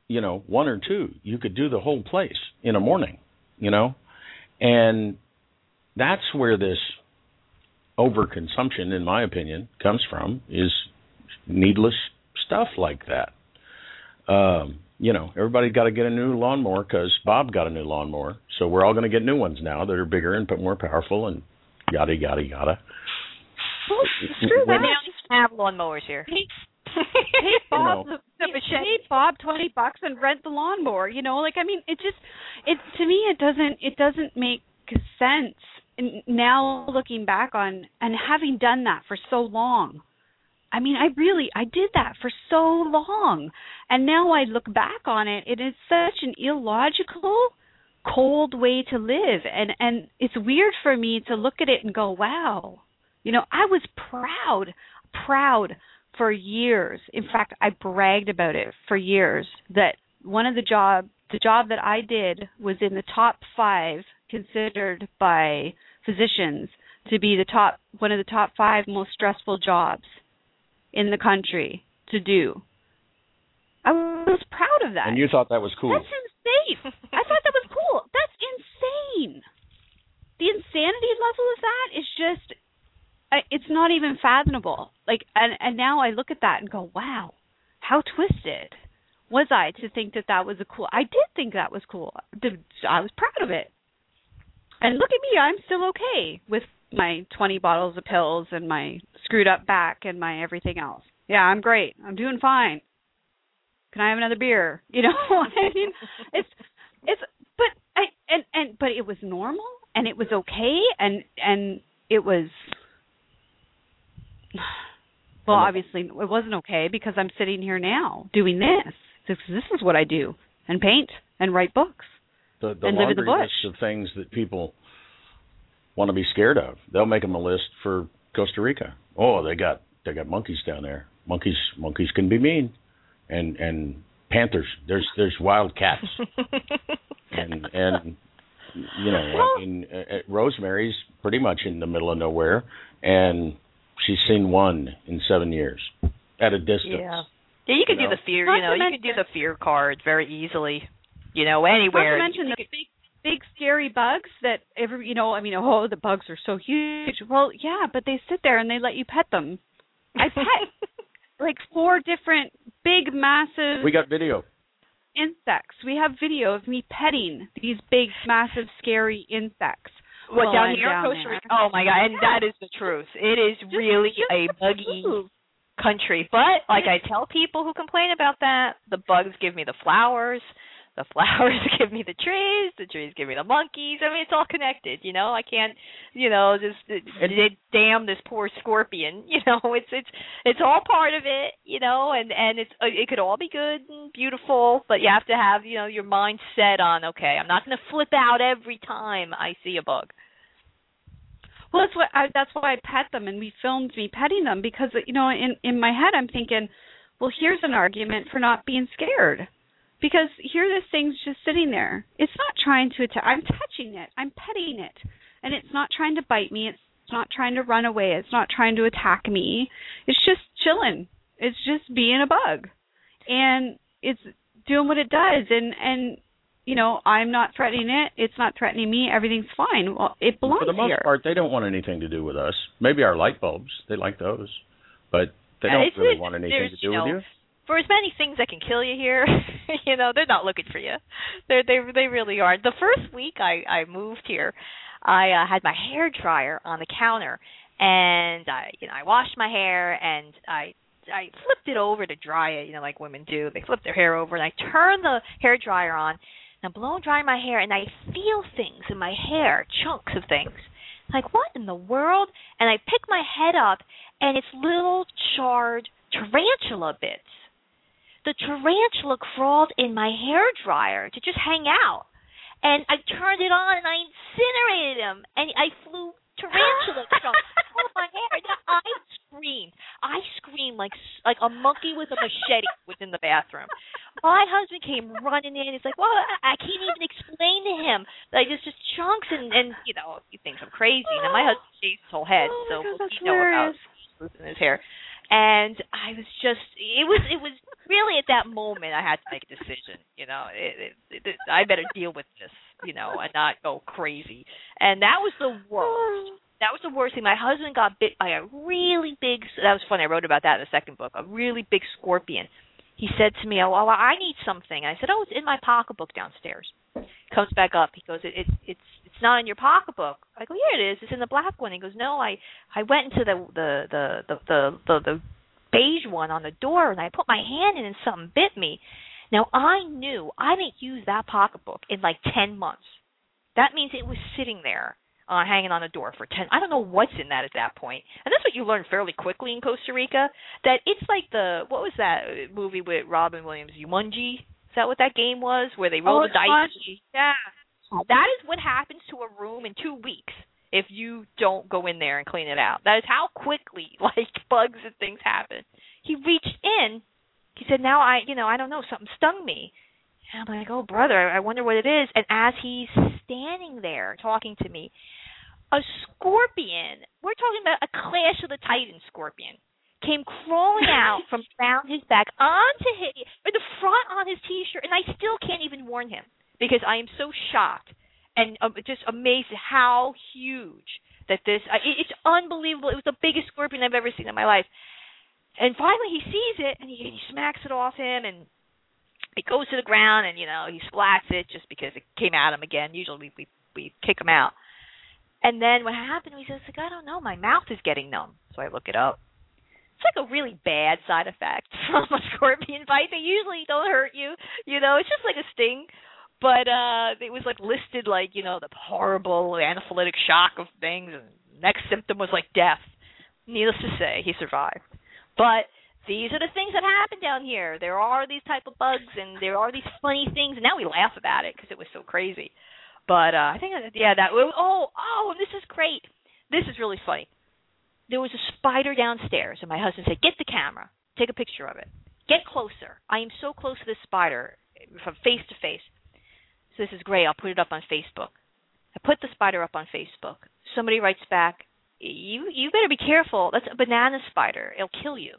you know, one or two, you could do the whole place in a morning, you know, and that's where this overconsumption, in my opinion, comes from is needless stuff like that. Um, you know, everybody got to get a new lawnmower because Bob got a new lawnmower, so we're all going to get new ones now that are bigger and more powerful and yada yada yada. Well, screw that. We have lawnmowers here. Pay, pay Bob you know. the, pay Bob twenty bucks and rent the lawnmower. You know, like I mean, it just it to me it doesn't it doesn't make sense. And now looking back on and having done that for so long, I mean, I really I did that for so long, and now I look back on it. It is such an illogical cold way to live and and it's weird for me to look at it and go wow you know i was proud proud for years in fact i bragged about it for years that one of the job the job that i did was in the top 5 considered by physicians to be the top one of the top 5 most stressful jobs in the country to do. I was proud of that. And you thought that was cool. That's insane. I thought that was cool. That's insane. The insanity level of that is just it's not even fathomable. Like and and now I look at that and go, "Wow. How twisted." Was I to think that that was a cool? I did think that was cool. I was proud of it. And look at me, I'm still okay with my 20 bottles of pills and my screwed up back and my everything else. Yeah, I'm great. I'm doing fine. Can I have another beer? You know, I mean, it's it's but I and and but it was normal and it was okay and and it was well, obviously it wasn't okay because I'm sitting here now doing this. This this is what I do and paint and write books the, the and live in the bush. list of things that people want to be scared of. They'll make them a list for Costa Rica. Oh, they got they got monkeys down there. Monkeys monkeys can be mean, and and panthers. There's there's wild cats, and and you know well, I mean uh, uh, Rosemary's pretty much in the middle of nowhere, and she's seen one in seven years at a distance. Yeah. Yeah, you could you do the fear. You know, you could do the fear cards very easily you know, anywhere. Not to mention the big, big scary bugs that every, you know, I mean, oh, the bugs are so huge. Well, yeah, but they sit there and they let you pet them. I pet like four different big, massive. We got video. Insects. We have video of me petting these big, massive, scary insects. What down here, down Costa Rica? Oh my god, and that is the truth. It is just, really just a buggy country. But like I tell people who complain about that, the bugs give me the flowers the flowers give me the trees, the trees give me the monkeys. I mean, it's all connected, you know. I can't, you know, just it, it, damn this poor scorpion, you know. It's it's it's all part of it, you know, and and it's uh, it could all be good and beautiful, but you have to have, you know, your mind set on, okay, I'm not going to flip out every time I see a bug. Well, that's what I, that's why I pet them, and we filmed me petting them because you know, in in my head, I'm thinking, well, here's an argument for not being scared because here this thing's just sitting there. It's not trying to attack. I'm touching it. I'm petting it, and it's not trying to bite me. It's not trying to run away. It's not trying to attack me. It's just chilling. It's just being a bug, and it's doing what it does. And and you know, I'm not threatening it. It's not threatening me. Everything's fine. Well, it belongs here. For the most here. part, they don't want anything to do with us. Maybe our light bulbs. They like those, but they don't uh, really want anything to do with you for as many things that can kill you here, you know, they're not looking for you. They they they really are. The first week I I moved here, I uh, had my hair dryer on the counter, and I you know I washed my hair and I I flipped it over to dry it, you know, like women do. They flip their hair over, and I turn the hair dryer on, and I'm blow dry my hair, and I feel things in my hair, chunks of things. Like what in the world? And I pick my head up, and it's little charred tarantula bits the tarantula crawled in my hair dryer to just hang out. And I turned it on and I incinerated him. And I flew tarantula of my hair. I screamed. I screamed like like a monkey with a machete was in the bathroom. My husband came running in. He's like, "Well, I, I can't even explain to him. Like it's just chunks, and and you know he thinks I'm crazy." Now my husband shaves his whole head, oh so God, he know about losing his hair and I was just it was it was really at that moment I had to make a decision. You know, it, it, it, I better deal with this, you know, and not go crazy. And that was the worst. That was the worst thing. My husband got bit by a really big. That was funny. I wrote about that in the second book. A really big scorpion. He said to me, "Oh, well, I need something." I said, "Oh, it's in my pocketbook downstairs." Comes back up. He goes, it, "It's it's it's not in your pocketbook." I go, "Yeah, it is. It's in the black one." He goes, "No, I I went into the the the the the the, the beige one on the door and I put my hand in and something bit me. Now I knew I didn't use that pocketbook in like 10 months. That means it was sitting there uh, hanging on a door for 10 I don't know what's in that at that point. And that's what you learn fairly quickly in Costa Rica that it's like the what was that movie with Robin Williams Jumanji? Is that what that game was where they roll oh, the dice? Yeah. That is what happens to a room in 2 weeks if you don't go in there and clean it out. That is how quickly like bugs and things happen. He reached in. He said, "Now I, you know, I don't know, something stung me." And I'm like, oh brother, I wonder what it is. And as he's standing there talking to me, a scorpion, we're talking about a Clash of the Titans scorpion, came crawling out from around his back onto his, or the front on his t-shirt, and I still can't even warn him because I am so shocked and um, just amazed at how huge that this. Uh, it, it's unbelievable. It was the biggest scorpion I've ever seen in my life. And finally, he sees it and he, he smacks it off him and it goes to the ground and you know he splats it just because it came at him again. Usually we we, we kick him out. And then what happened? He says, like, I don't know, my mouth is getting numb. So I look it up. It's like a really bad side effect from a scorpion bite. They usually don't hurt you, you know. It's just like a sting, but uh it was like listed like you know the horrible anaphylactic shock of things. And next symptom was like death. Needless to say, he survived. But these are the things that happen down here. There are these type of bugs, and there are these funny things. And now we laugh about it because it was so crazy. But uh, I think yeah, that oh oh this is great. This is really funny. There was a spider downstairs, and my husband said, "Get the camera, take a picture of it, get closer." I am so close to this spider from face to face. So this is great. I'll put it up on Facebook. I put the spider up on Facebook. Somebody writes back, "You you better be careful. That's a banana spider. It'll kill you."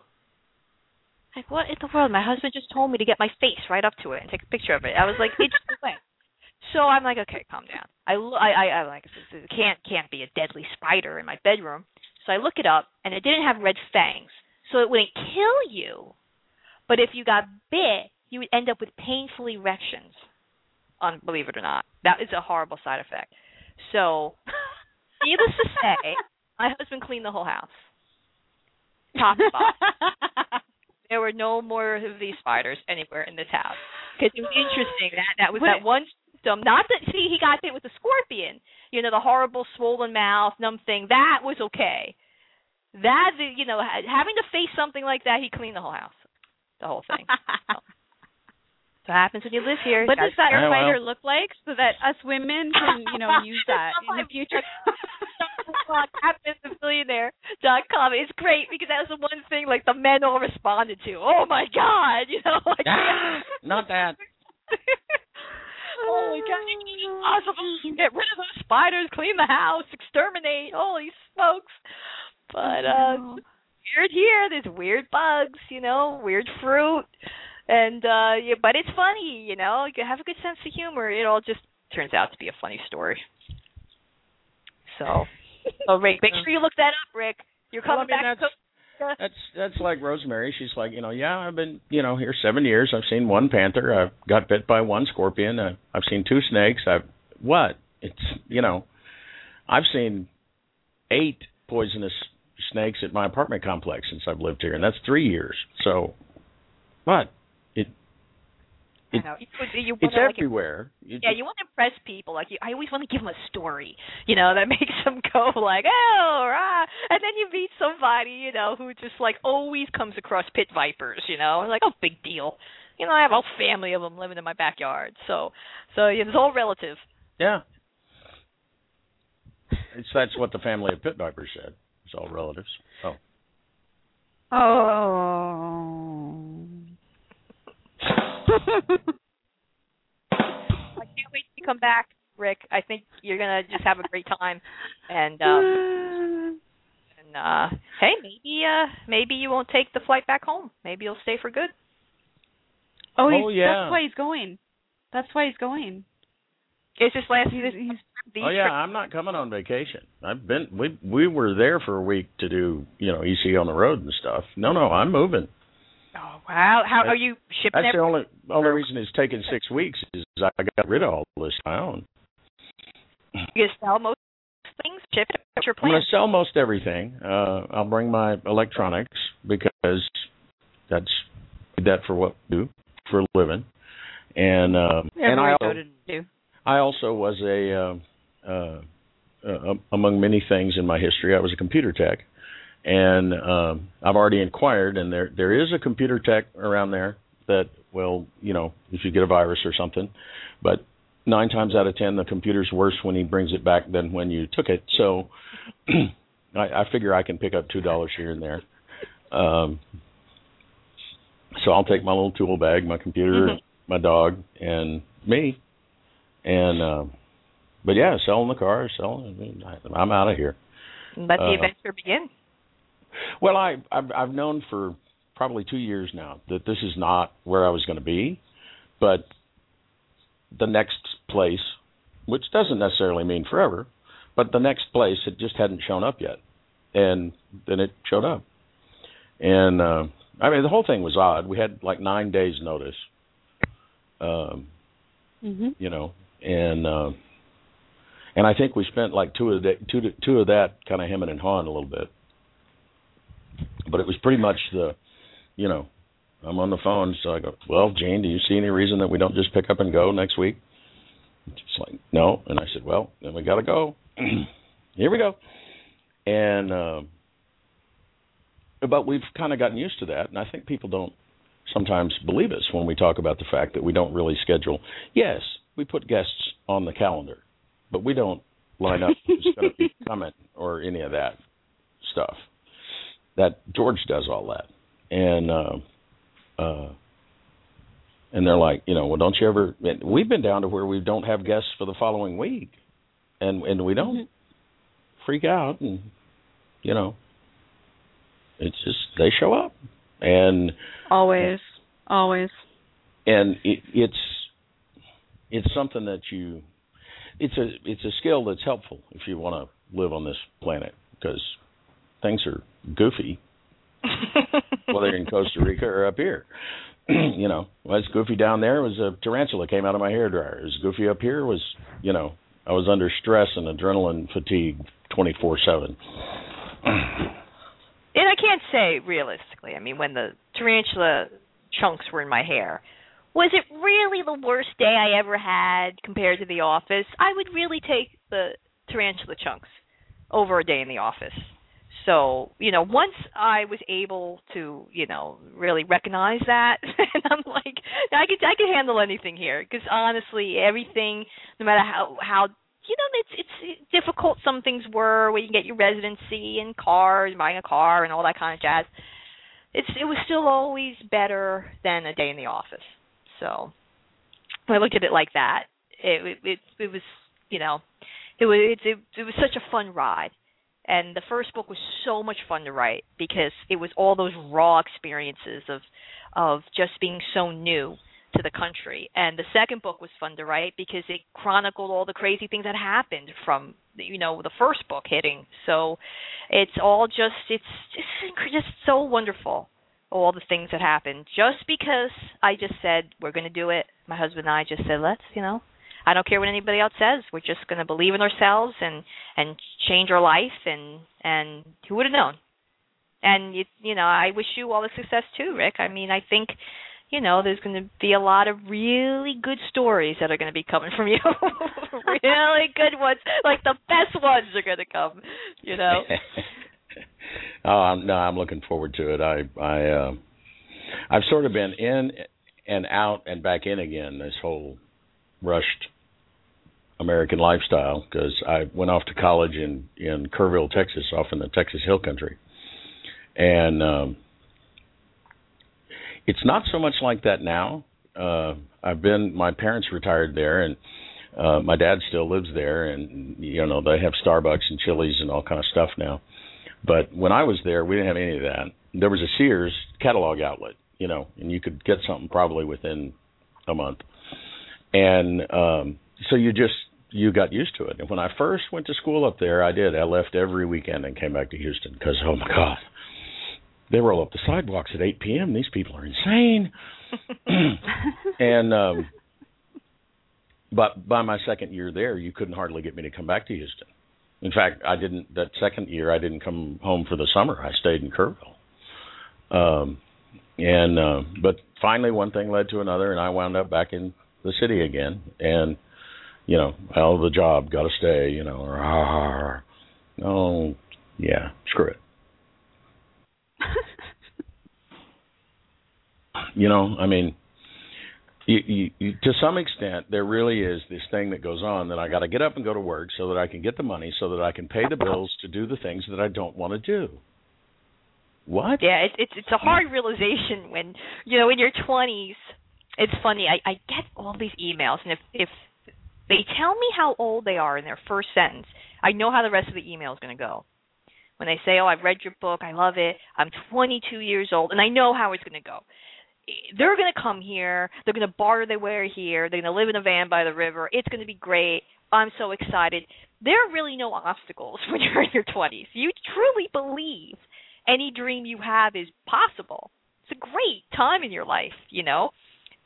Like what in the world? My husband just told me to get my face right up to it and take a picture of it. I was like, it's away. So I'm like, okay, calm down. I I I, I like it can't can't be a deadly spider in my bedroom. So I look it up, and it didn't have red fangs, so it wouldn't kill you. But if you got bit, you would end up with painful erections. Unbelieve it or not, that is a horrible side effect. So, needless to say, my husband cleaned the whole house, top to bottom. there were no more of these spiders anywhere in this house because it was interesting that that was that one symptom. Not that see he got bit with a scorpion, you know, the horrible swollen mouth, numb thing. That was okay. That you know, having to face something like that, he cleaned the whole house, the whole thing. so. So happens when you live here. What does that Oh, well. spider look like so that us women can, you know, use that in the future? com. It's great because that was the one thing like the men all responded to. Oh my god, you know, like not that. Oh my god, it's impossible. Get rid of those spiders, clean the house, exterminate. Holy smokes! But uh weird here. There's weird bugs, you know, weird fruit, and uh yeah, but it's funny, you know. You have a good sense of humor. It all just turns out to be a funny story. So, so Rick, make sure you look that up, Rick. You're Well, I coming mean, back. That's- That's like Rosemary. She's like, you know, yeah, I've been, you know, here seven years. I've seen one panther. I've got bit by one scorpion. Uh, I've seen two snakes. I've what? It's you know, I've seen eight poisonous snakes at my apartment complex since I've lived here, and that's three years. So, what? It I know. You, you it's wanna, like, everywhere. You Yeah, you want to impress people. Like you, I always want to give them a story, you know, that makes them go like, oh, rah. and then you meet somebody, you know, who just like always comes across pit vipers, you know, like, oh, big deal. You know, I have a whole family of them living in my backyard, so, so yeah, it's all relative. Yeah. It's that's what the family of pit vipers said. It's all relatives. Oh. Oh. I can't wait to come back, Rick. I think you're gonna just have a great time, and um, and uh, hey, maybe uh, maybe you won't take the flight back home. Maybe you'll stay for good. oh, he's, Oh, yeah. that's why he's going. That's why he's going. It's just last He's, this, he's these oh yeah, trips- I'm not coming on vacation. I've been we we were there for a week to do you know EC on the road and stuff. No, no, I'm moving. Oh wow! How are you shipping? That's the only only reason it's taken six weeks is I got rid of all this I own. you sell most things? Ship it? What's your I'm going to sell most everything. Uh, I'll bring my electronics because that's that for what we do for a living. And um, and I also. I also was a uh, uh, uh, among many things in my history. I was a computer tech, and um, I've already inquired, and there there is a computer tech around there that will, you know, if you get a virus or something, but nine times out of ten, the computer's worse when he brings it back than when you took it. So, I, I figure I can pick up two dollars here and there. Um, so I'll take my little tool bag, my computer, Mhm. my dog, and me. And uh, but yeah, selling the car, selling. I'm out of here. Let the uh, adventure begin. Well, I I've, I've known for probably two years now that this is not where I was going to be, but the next place, which doesn't necessarily mean forever, but the next place it just hadn't shown up yet, and then it showed up, and uh, I mean the whole thing was odd. We had like nine days notice, um, mm-hmm. you know, and. Uh, and I think we spent like two of the two two of that kind of hemming and hawing a little bit. But it was pretty much the, you know, I'm on the phone, so I go, well, Jane, do you see any reason that we don't just pick up and go next week? She's like, no. And I said, well, then we got to go. Here we go. And, uh, but we've kind of gotten used to that. And I think people don't sometimes believe us when we talk about the fact that we don't really schedule. Yes, we put guests on the calendar, but we don't line up who's going to be coming or any of that stuff. That George does all that. And, uh, uh, and they're like, you know, well, don't you ever? We've been down to where we don't have guests for the following week, and and we don't mm-hmm. freak out, and you know, it's just they show up, and always, always, and it, it's it's something that you, it's a it's a skill that's helpful if you want to live on this planet because things are goofy whether in Costa Rica or up here. you know, was goofy down there was a tarantula came out of my hair dryer. As goofy up here was, you know, I was under stress and adrenaline fatigue twenty four seven. And I can't say realistically. I mean, when the tarantula chunks were in my hair, was it really the worst day I ever had compared to the office? I would really take the tarantula chunks over a day in the office so you know once i was able to you know really recognize that and i'm like i could i could handle anything here because honestly everything no matter how how you know it's it's difficult. Some things were when you get your residency and cars buying a car and all that kind of jazz. It's it was still always better than a day in the office. So when i looked at it like that it it it was you know it was it, it, it was such a fun ride and the first book was so much fun to write because it was all those raw experiences of of just being so new to the country. And the second book was fun to write because it chronicled all the crazy things that happened from you know the first book hitting. So it's all just it's just just so wonderful all the things that happened. Just because i just said we're going to do it my husband and i just said let's you know I don't care what anybody else says. We're just going to believe in ourselves and and change our life and and who would have known? And you you know, I wish you all the success too, Rick. I mean, I think you know, there's going to be a lot of really good stories that are going to be coming from you. really good ones, like the best ones are going to come. You know. oh, I'm, no, I'm looking forward to it. I, I, uh, I've sort of been in and out and back in again this whole rushed American lifestyle because I went off to college in in Kerrville, Texas, off in the Texas Hill Country, and um, it's not so much like that now. Uh, I've been my parents retired there, and uh, my dad still lives there, and you know they have Starbucks and Chili's and all kind of stuff now. But when I was there, we didn't have any of that. There was a Sears catalog outlet, you know, and you could get something probably within a month and um, so you just you got used to it. And when I first went to school up there, I did. I left every weekend and came back to Houston because oh my god, they roll up the sidewalks at 8 p.m. These people are insane. and um, but by my second year there, you couldn't hardly get me to come back to Houston. In fact, I didn't. That second year, I didn't come home for the summer. I stayed in Kerrville. Um, and uh, but finally, one thing led to another, and I wound up back in the city again, and you know, out of the job, got to stay, you know, or ah, oh, yeah, screw it. you know, I mean, you, you, you, to some extent, there really is this thing that goes on that I got to get up and go to work so that I can get the money, so that I can pay the bills to do the things that I don't want to do. What? Yeah, it's it's it's a hard realization when you know in your twenties it's funny. I, I get all these emails, and if if they tell me how old they are in their first sentence, I know how the rest of the email is going to go. When they say, "Oh, I've read your book. I love it. I'm 22 years old," and I know how it's going to go. They're going to come here. They're going to barter their way here. They're going to live in a van by the river. It's going to be great. I'm so excited. There are really no obstacles when you're in your 20s. You truly believe any dream you have is possible. It's a great time in your life, you know.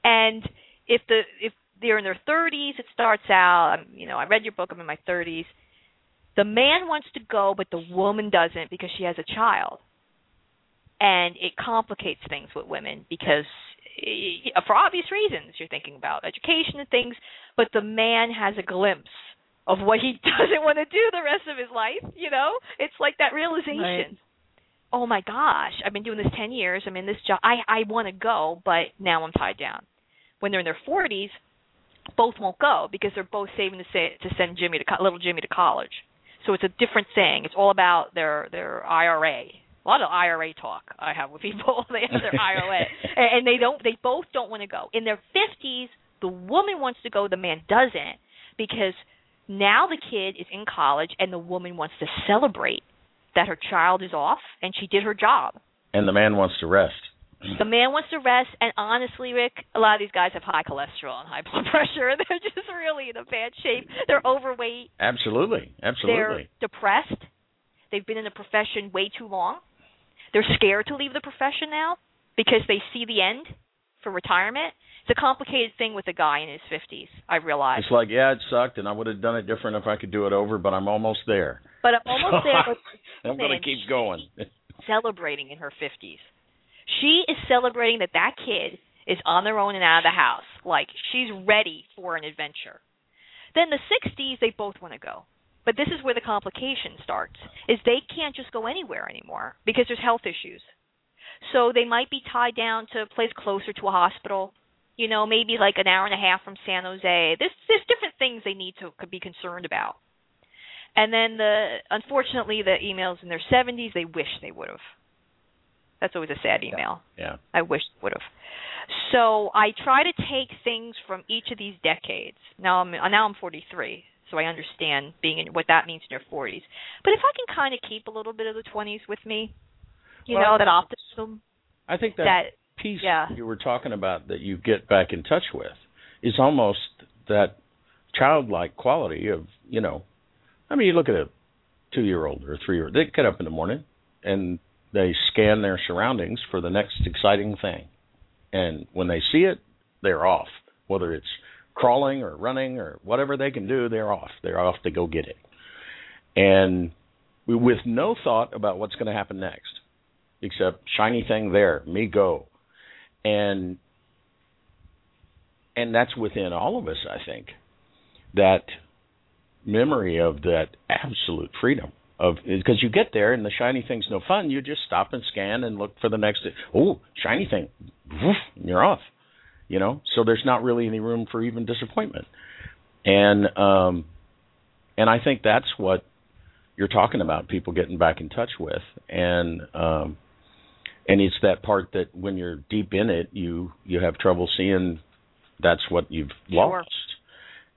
And if the if they're in their 30s, it starts out. I'm, you know, I read your book. I'm in my 30s. The man wants to go, but the woman doesn't because she has a child, and it complicates things with women because, eh, for obvious reasons, you're thinking about education and things. But the man has a glimpse of what he doesn't want to do the rest of his life. You know, it's like that realization. Right. Oh my gosh, I've been doing this ten years. I'm in this job. I I want to go, but now I'm tied down. When they're in their 40s, both won't go because they're both saving to say to send Jimmy to co- little Jimmy to college. So it's a different thing. It's all about their their IRA. A lot of IRA talk I have with people. they have their IRA, and, and they don't. They both don't want to go. In their 50s, the woman wants to go, the man doesn't, because now the kid is in college, and the woman wants to celebrate that her child is off and she did her job. And the man wants to rest. The man wants to rest, and honestly, Rick, a lot of these guys have high cholesterol and high blood pressure. and They're just really in a bad shape. They're overweight. Absolutely, absolutely. They're depressed. They've been in the profession way too long. They're scared to leave the profession now because they see the end for retirement. It's a complicated thing with a guy in his 50s, I realize. It's like, yeah, it sucked, and I would have done it different if I could do it over, but I'm almost there. But I'm almost there. I'm going to keep going. celebrating in her 50s. She is celebrating that that kid is on their own and out of the house. Like she's ready for an adventure. Then the 60s, they both want to go. But this is where the complication starts. Is they can't just go anywhere anymore because there's health issues. So they might be tied down to a place closer to a hospital. You know, maybe like an hour and a half from San Jose. There's there's different things they need to could be concerned about. And then the unfortunately the emails in their 70s they wish they would have. That's always a sad email. Yeah. I wish would have. So I try to take things from each of these decades. Now I'm uh, now I'm 43, so I understand being in what that means in your 40s. But if I can kind of keep a little bit of the 20s with me, you Well, know, that optimism, I think that, that piece yeah. you were talking about that you get back in touch with is almost that childlike quality of, you know, I mean, you look at a two year old or a three year old, they get up in the morning and they scan their surroundings for the next exciting thing. And when they see it, they're off. Whether it's crawling or running or whatever they can do, they're off. They're off to go get it. And with no thought about what's going to happen next, except shiny thing there, me go. And and that's within all of us, I think. That memory of that absolute freedom of because you get there and the shiny thing's no fun. You just stop and scan and look for the next. Oh, shiny thing, and you're off. You know, so there's not really any room for even disappointment. And um, and I think that's what you're talking about. People getting back in touch with and. um and it's that part that when you're deep in it, you you have trouble seeing that's what you've Sure. lost.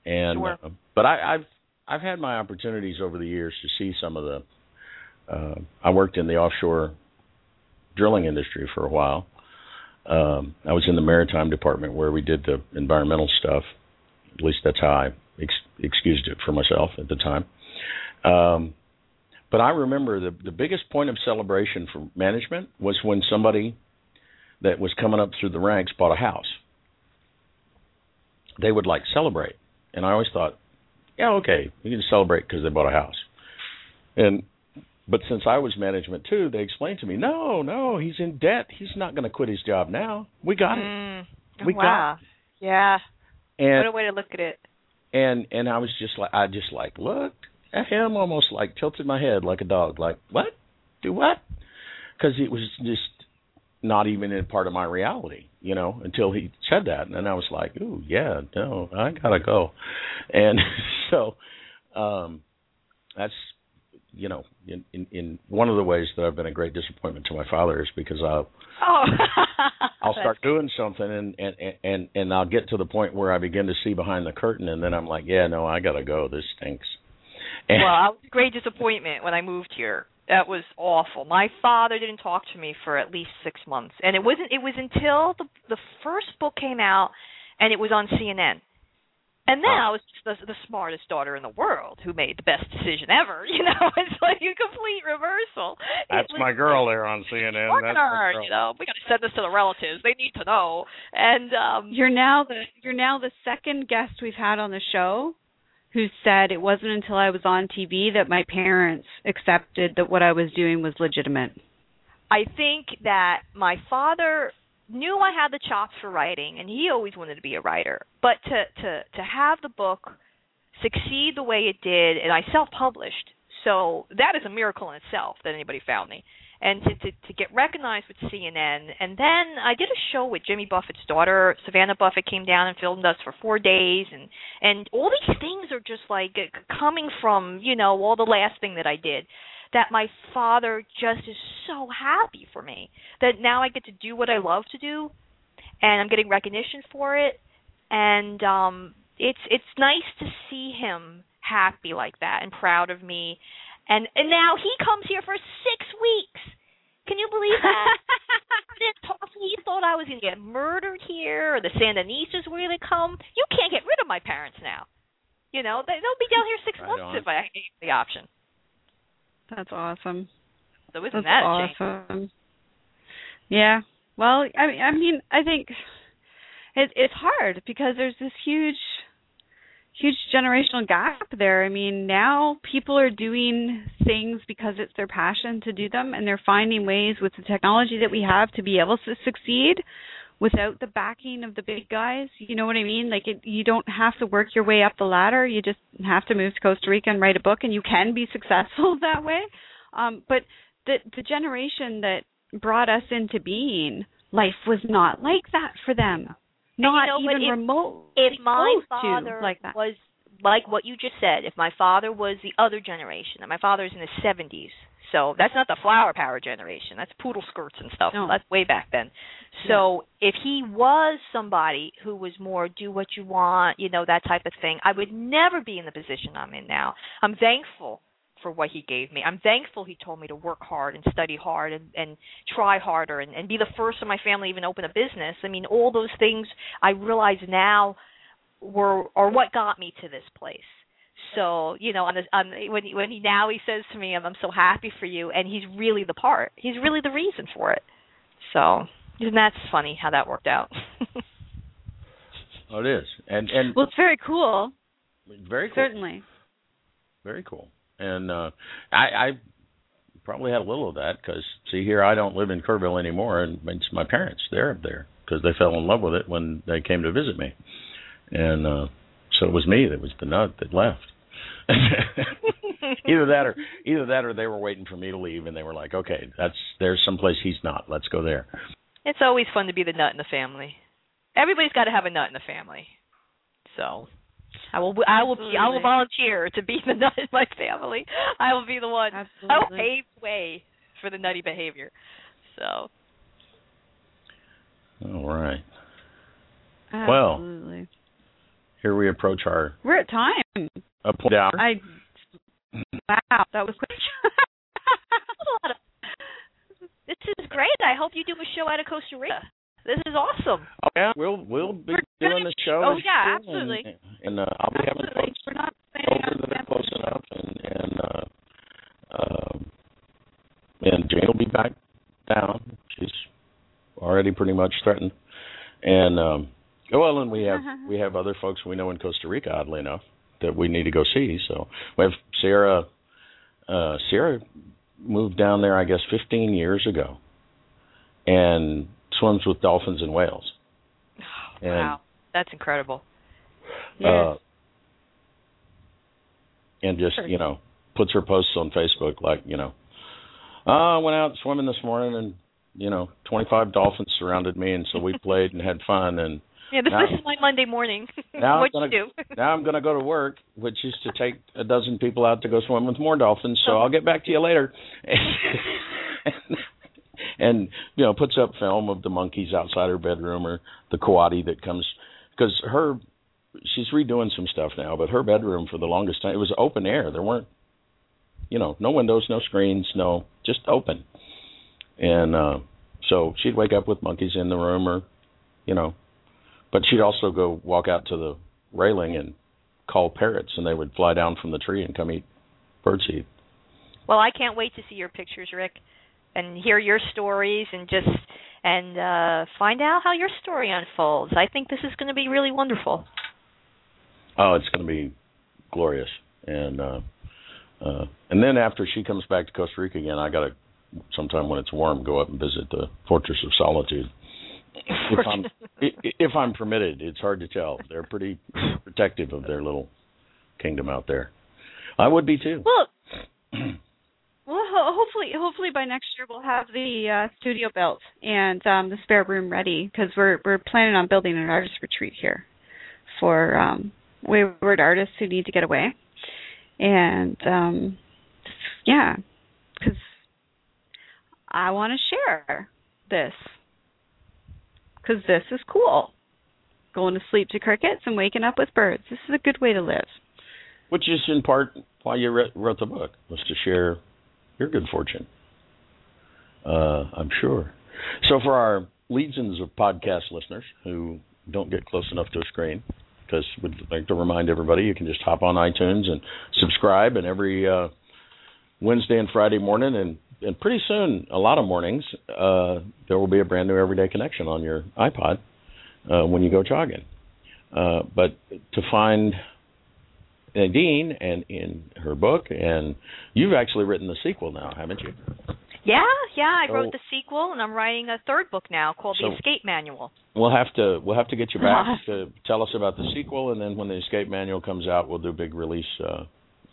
And Sure. uh, but I, I've I've had my opportunities over the years to see some of the. Uh, I worked in the offshore drilling industry for a while. Um, I was in the maritime department where we did the environmental stuff. At least that's how I ex- excused it for myself at the time. Um, but I remember the the biggest point of celebration for management was when somebody that was coming up through the ranks bought a house. They would like celebrate, and I always thought, yeah, okay, you can celebrate because they bought a house. And but since I was management too, they explained to me, no, no, he's in debt. He's not going to quit his job now. We got it. Mm. We wow. got Yeah. And what a way to look at it. and and I was just like I just like looked at him almost like tilted my head like a dog like what do what because it was just not even in part of my reality you know until he said that and then I was like ooh yeah no I gotta go and so um that's you know in, in in one of the ways that I've been a great disappointment to my father is because I'll Oh. I'll start doing something, and and and and I'll get to the point where I begin to see behind the curtain, and then I'm like, yeah, no, I gotta go. This stinks. And well, I was a great disappointment when I moved here. That was awful. My father didn't talk to me for at least six months, and it wasn't. It was until the the first book came out, and it was on CNN. And then I was the, the smartest daughter in the world who made the best decision ever. You know, it's like a complete reversal. That's my girl there on CNN. That's her, you know, we got to send this to the relatives. They need to know. And um you're now the you're now the second guest we've had on the show who said it wasn't until I was on TV that my parents accepted that what I was doing was legitimate. I think that my father knew I had the chops for writing, and he always wanted to be a writer. But to to to have the book succeed the way it did, and I self-published, so that is a miracle in itself that anybody found me. And to, to to get recognized with CNN, and then I did a show with Jimmy Buffett's daughter, Savannah Buffett, came down and filmed us for four days, and and all these things are just like coming from you know all the last thing that I did that my father just is so happy for me that now I get to do what I love to do and I'm getting recognition for it. And um it's it's nice to see him happy like that and proud of me and and now he comes here for 6 weeks can you believe that? he thought I was going to get murdered here, or the Sandinistas were going to come. You can't get rid of my parents now. You know, they, they'll be down here six right months on. if I gave the option. That's awesome. So isn't That's that awesome? Yeah. Well, I mean, I mean, I think it, it's hard because there's this huge, huge generational gap there. I mean, now people are doing things because it's their passion to do them, and they're finding ways with the technology that we have to be able to succeed without the backing of the big guys. You know what I mean? Like it, you don't have to work your way up the ladder. You just have to move to Costa Rica and write a book, and you can be successful that way. Um, but the the generation that brought us into being, life was not like that for them. Not you know, even if, remote. If my father like that. was like what you just said, if my father was the other generation, and my father's in his seventies, so that's not the flower power generation. That's poodle skirts and stuff. No. That's way back then. So yeah. if he was somebody who was more do what you want, you know, that type of thing, I would never be in the position I'm in now. I'm thankful for what he gave me. I'm thankful he told me to work hard and study hard and, and try harder and, and be the first in my family even open a business. I mean, all those things I realize now were are what got me to this place. So you know, on, the, on the, when he, when he now he says to me, I'm, "I'm so happy for you," and he's really the part. He's really the reason for it. So isn't that funny how that worked out? oh, it is, and and well, it's very cool. Very cool. Certainly. Very cool, and uh I, I probably had a little of that because see here I don't live in Kerrville anymore, and it's my parents. They're up there because they fell in love with it when they came to visit me, and uh so it was me that was the nut that left. either that or either that or they were waiting for me to leave and they were like, okay, that's there's someplace he's not. Let's go there. It's always fun to be the nut in the family. Everybody's got to have a nut in the family. So I will I will Absolutely. I will volunteer to be the nut in my family. I will be the one. Absolutely. I will pave the way for the nutty behavior. So. All right. Absolutely. Well, here we approach our. We're at time. A point down. I. Wow, that was quick. this is great. I hope you do a show out of Costa Rica. This is awesome. Oh yeah, we'll we'll be We're doing the show. Oh, yeah, shit, and- absolutely. And, uh, I'll be having Absolutely. folks We're not over that are close enough, and and uh, um, and Jane will be back down. She's already pretty much threatened, and um, well, and we have we have other folks we know in Costa Rica, oddly enough, that we need to go see. So we have Sierra. Uh, Sierra moved down there, I guess, 15 years ago, and swims with dolphins and whales. And, wow, that's incredible. Uh, and just you know puts her posts on Facebook like you know, oh, I went out swimming this morning and you know 25 dolphins surrounded me and so we played and had fun and Yeah, this, Now- this is my Monday morning. now What'd I'm you do? now I'm going to go to work, which is to take a dozen people out to go swim with more dolphins. So I'll get back to you later. and you know puts up film of the monkeys outside her bedroom or the coati that comes because her she's redoing some stuff now, but her bedroom for the longest time it was open air. There weren't you know no windows, no screens, no just open, and uh, so she'd wake up with monkeys in the room or you know, but she'd also go walk out to the railing and call parrots, and they would fly down from the tree and come eat birdseed. Well, I can't wait to see your pictures, Rick, and hear your stories and just and uh find out how your story unfolds. I think this is going to be really wonderful. Oh, it's going to be glorious, and uh, uh, and then after she comes back to Costa Rica again, I got to sometime when it's warm go up and visit the Fortress of Solitude. If I'm if I'm permitted, it's hard to tell. They're pretty protective of their little kingdom out there. I would be too. Well, well, ho- hopefully, hopefully by next year we'll have the uh, studio built and um, the spare room ready because we're we're planning on building an artist retreat here for um, wayward artists who need to get away, and um, yeah, because I want to share this because this is cool. Going to sleep to crickets and waking up with birds. This is a good way to live. Which is in part why you wrote the book was to share your good fortune. Uh, I'm sure. So for our legions of podcast listeners who don't get close enough to a screen, because we'd like to remind everybody you can just hop on iTunes and subscribe, and every uh, Wednesday and Friday morning, and and pretty soon, a lot of mornings, uh, there will be a brand new Everyday Connection on your iPod uh, when you go jogging. Uh, but to find Nadine and in her book, and you've actually written the sequel now, haven't you? Yeah, yeah. I So- wrote the sequel, and I'm writing a third book now called So- The Escape Manual. We'll have to we'll have to get you back to tell us about the sequel, and then when the Escape Manual comes out, we'll do a big release uh,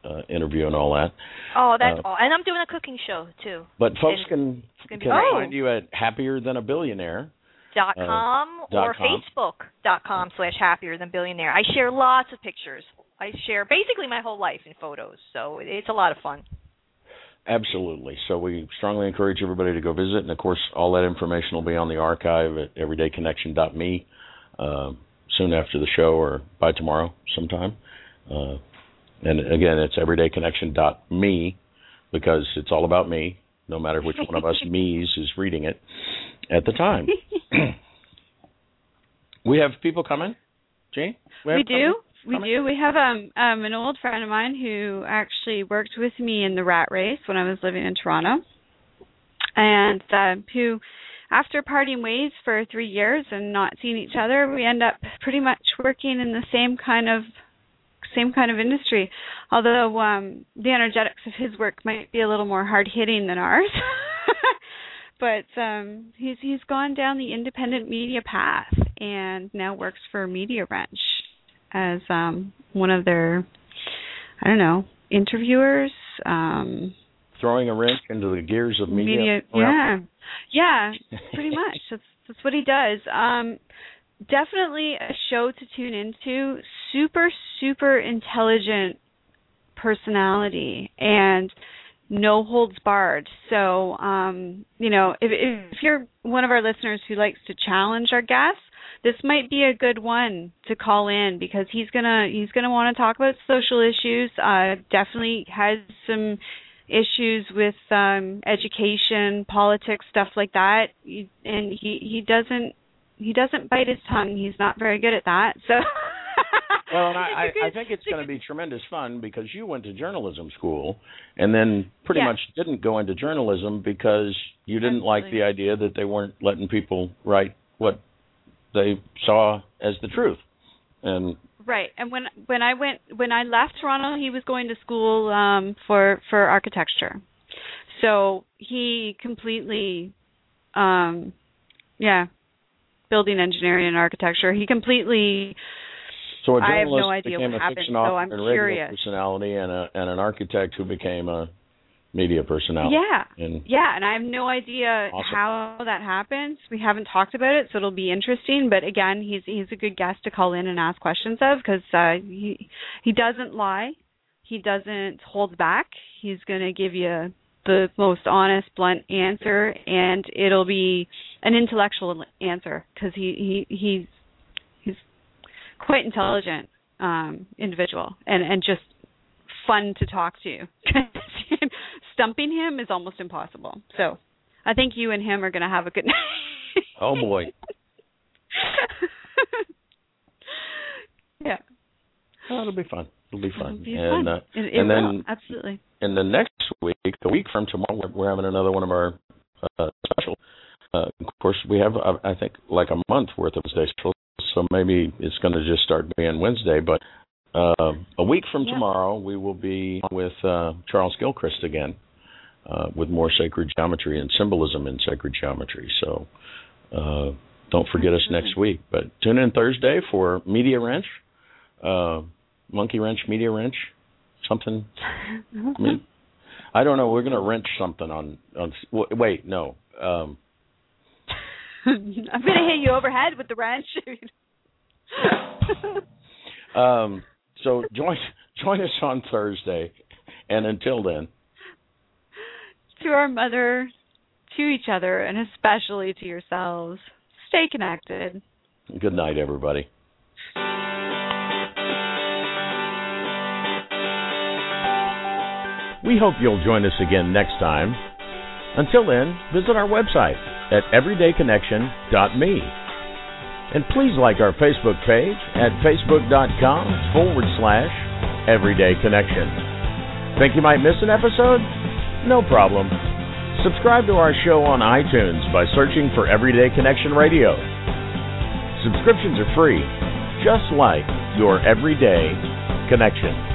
uh, interview and all that. Oh, that's Uh, all. And I'm doing a cooking show too. But folks And can can find you at Happier Than a Billionaire. dot Uh, com dot or com. Facebook dot com slash happier than billionaire. I share lots of pictures. I share basically my whole life in photos, so it's a lot of fun. Absolutely. So we strongly encourage everybody to go visit, and of course, all that information will be on the archive at everydayconnection.me uh, soon after the show or by tomorrow sometime. Uh, and again, it's everydayconnection.me because it's all about me, no matter which one of us me's is reading it at the time. we have people coming, Jane? We have do. coming? We do. We have um um an old friend of mine who actually worked with me in the rat race when I was living in Toronto, and uh, who, after parting ways for three years and not seeing each other, we end up pretty much working in the same kind of same kind of industry. Although um the energetics of his work might be a little more hard hitting than ours. but um he's he's gone down the independent media path and now works for Media Wrench as um one of their I don't know, interviewers, um Throwing a wrench into the gears of media. media yeah. Yeah, pretty much. That's that's what he does. Um definitely a show to tune into. Super super intelligent personality and no holds barred. So, um, you know, if if you're one of our listeners who likes to challenge our guests, this might be a good one to call in because he's gonna he's gonna want to talk about social issues. Uh, definitely has some issues with um, education, politics, stuff like that. And he he doesn't he doesn't bite his tongue. He's not very good at that. So. Well, and I, I, I think it's going to be tremendous fun because you went to journalism school and then pretty Yeah. much didn't go into journalism because you didn't like the idea that they weren't letting people write what they saw as the truth. And Right. And when when I went when I left Toronto, he was going to school um for for architecture. So he completely um yeah, building engineering and architecture. He completely so a I have journalist no idea became what a happened, fiction so author I'm and radio curious. personality and a and an architect who became a media personality. Yeah. And Yeah, and I have no idea Awesome. how that happens. We haven't talked about it, so it'll be interesting. But again, he's he's a good guest to call in and ask questions of because uh, he he doesn't lie, he doesn't hold back. He's going to give you the most honest, blunt answer, and it'll be an intellectual answer because he he he's he's quite intelligent um individual and and just fun to talk to. Stumping him is almost impossible. So I think you and him are going to have a good night. oh boy. yeah. Oh, it'll be fun. It'll be fun. It'll be and fun. Uh, it, it and will, then absolutely. And the next week, the week from tomorrow, we're, we're having another one of our uh, special. Uh, of course, we have uh, I think like a month worth of specials, so maybe it's going to just start being Wednesday. But uh, a week from Yeah. tomorrow, we will be with uh, Charles Gilchrist again uh, with more sacred geometry and symbolism in sacred geometry. So uh, don't forget us next week. But tune in Thursday for Media Wrench, uh, Monkey Wrench, Media Wrench, something. I mean, I don't know. We're going to wrench something on on. Wait, no. Um, I'm going to hit you overhead with the wrench. um, so join join us on Thursday, and until then, to our mother, to each other, and especially to yourselves, stay connected. good night, everybody. We hope you'll join us again next time. Until then, visit our website at everydayconnection.me. And please like our Facebook page at facebook.com forward slash everydayconnection. Think you might miss an episode? No problem. Subscribe to our show on iTunes by searching for Everyday Connection Radio. Subscriptions are free, just like your everyday connection.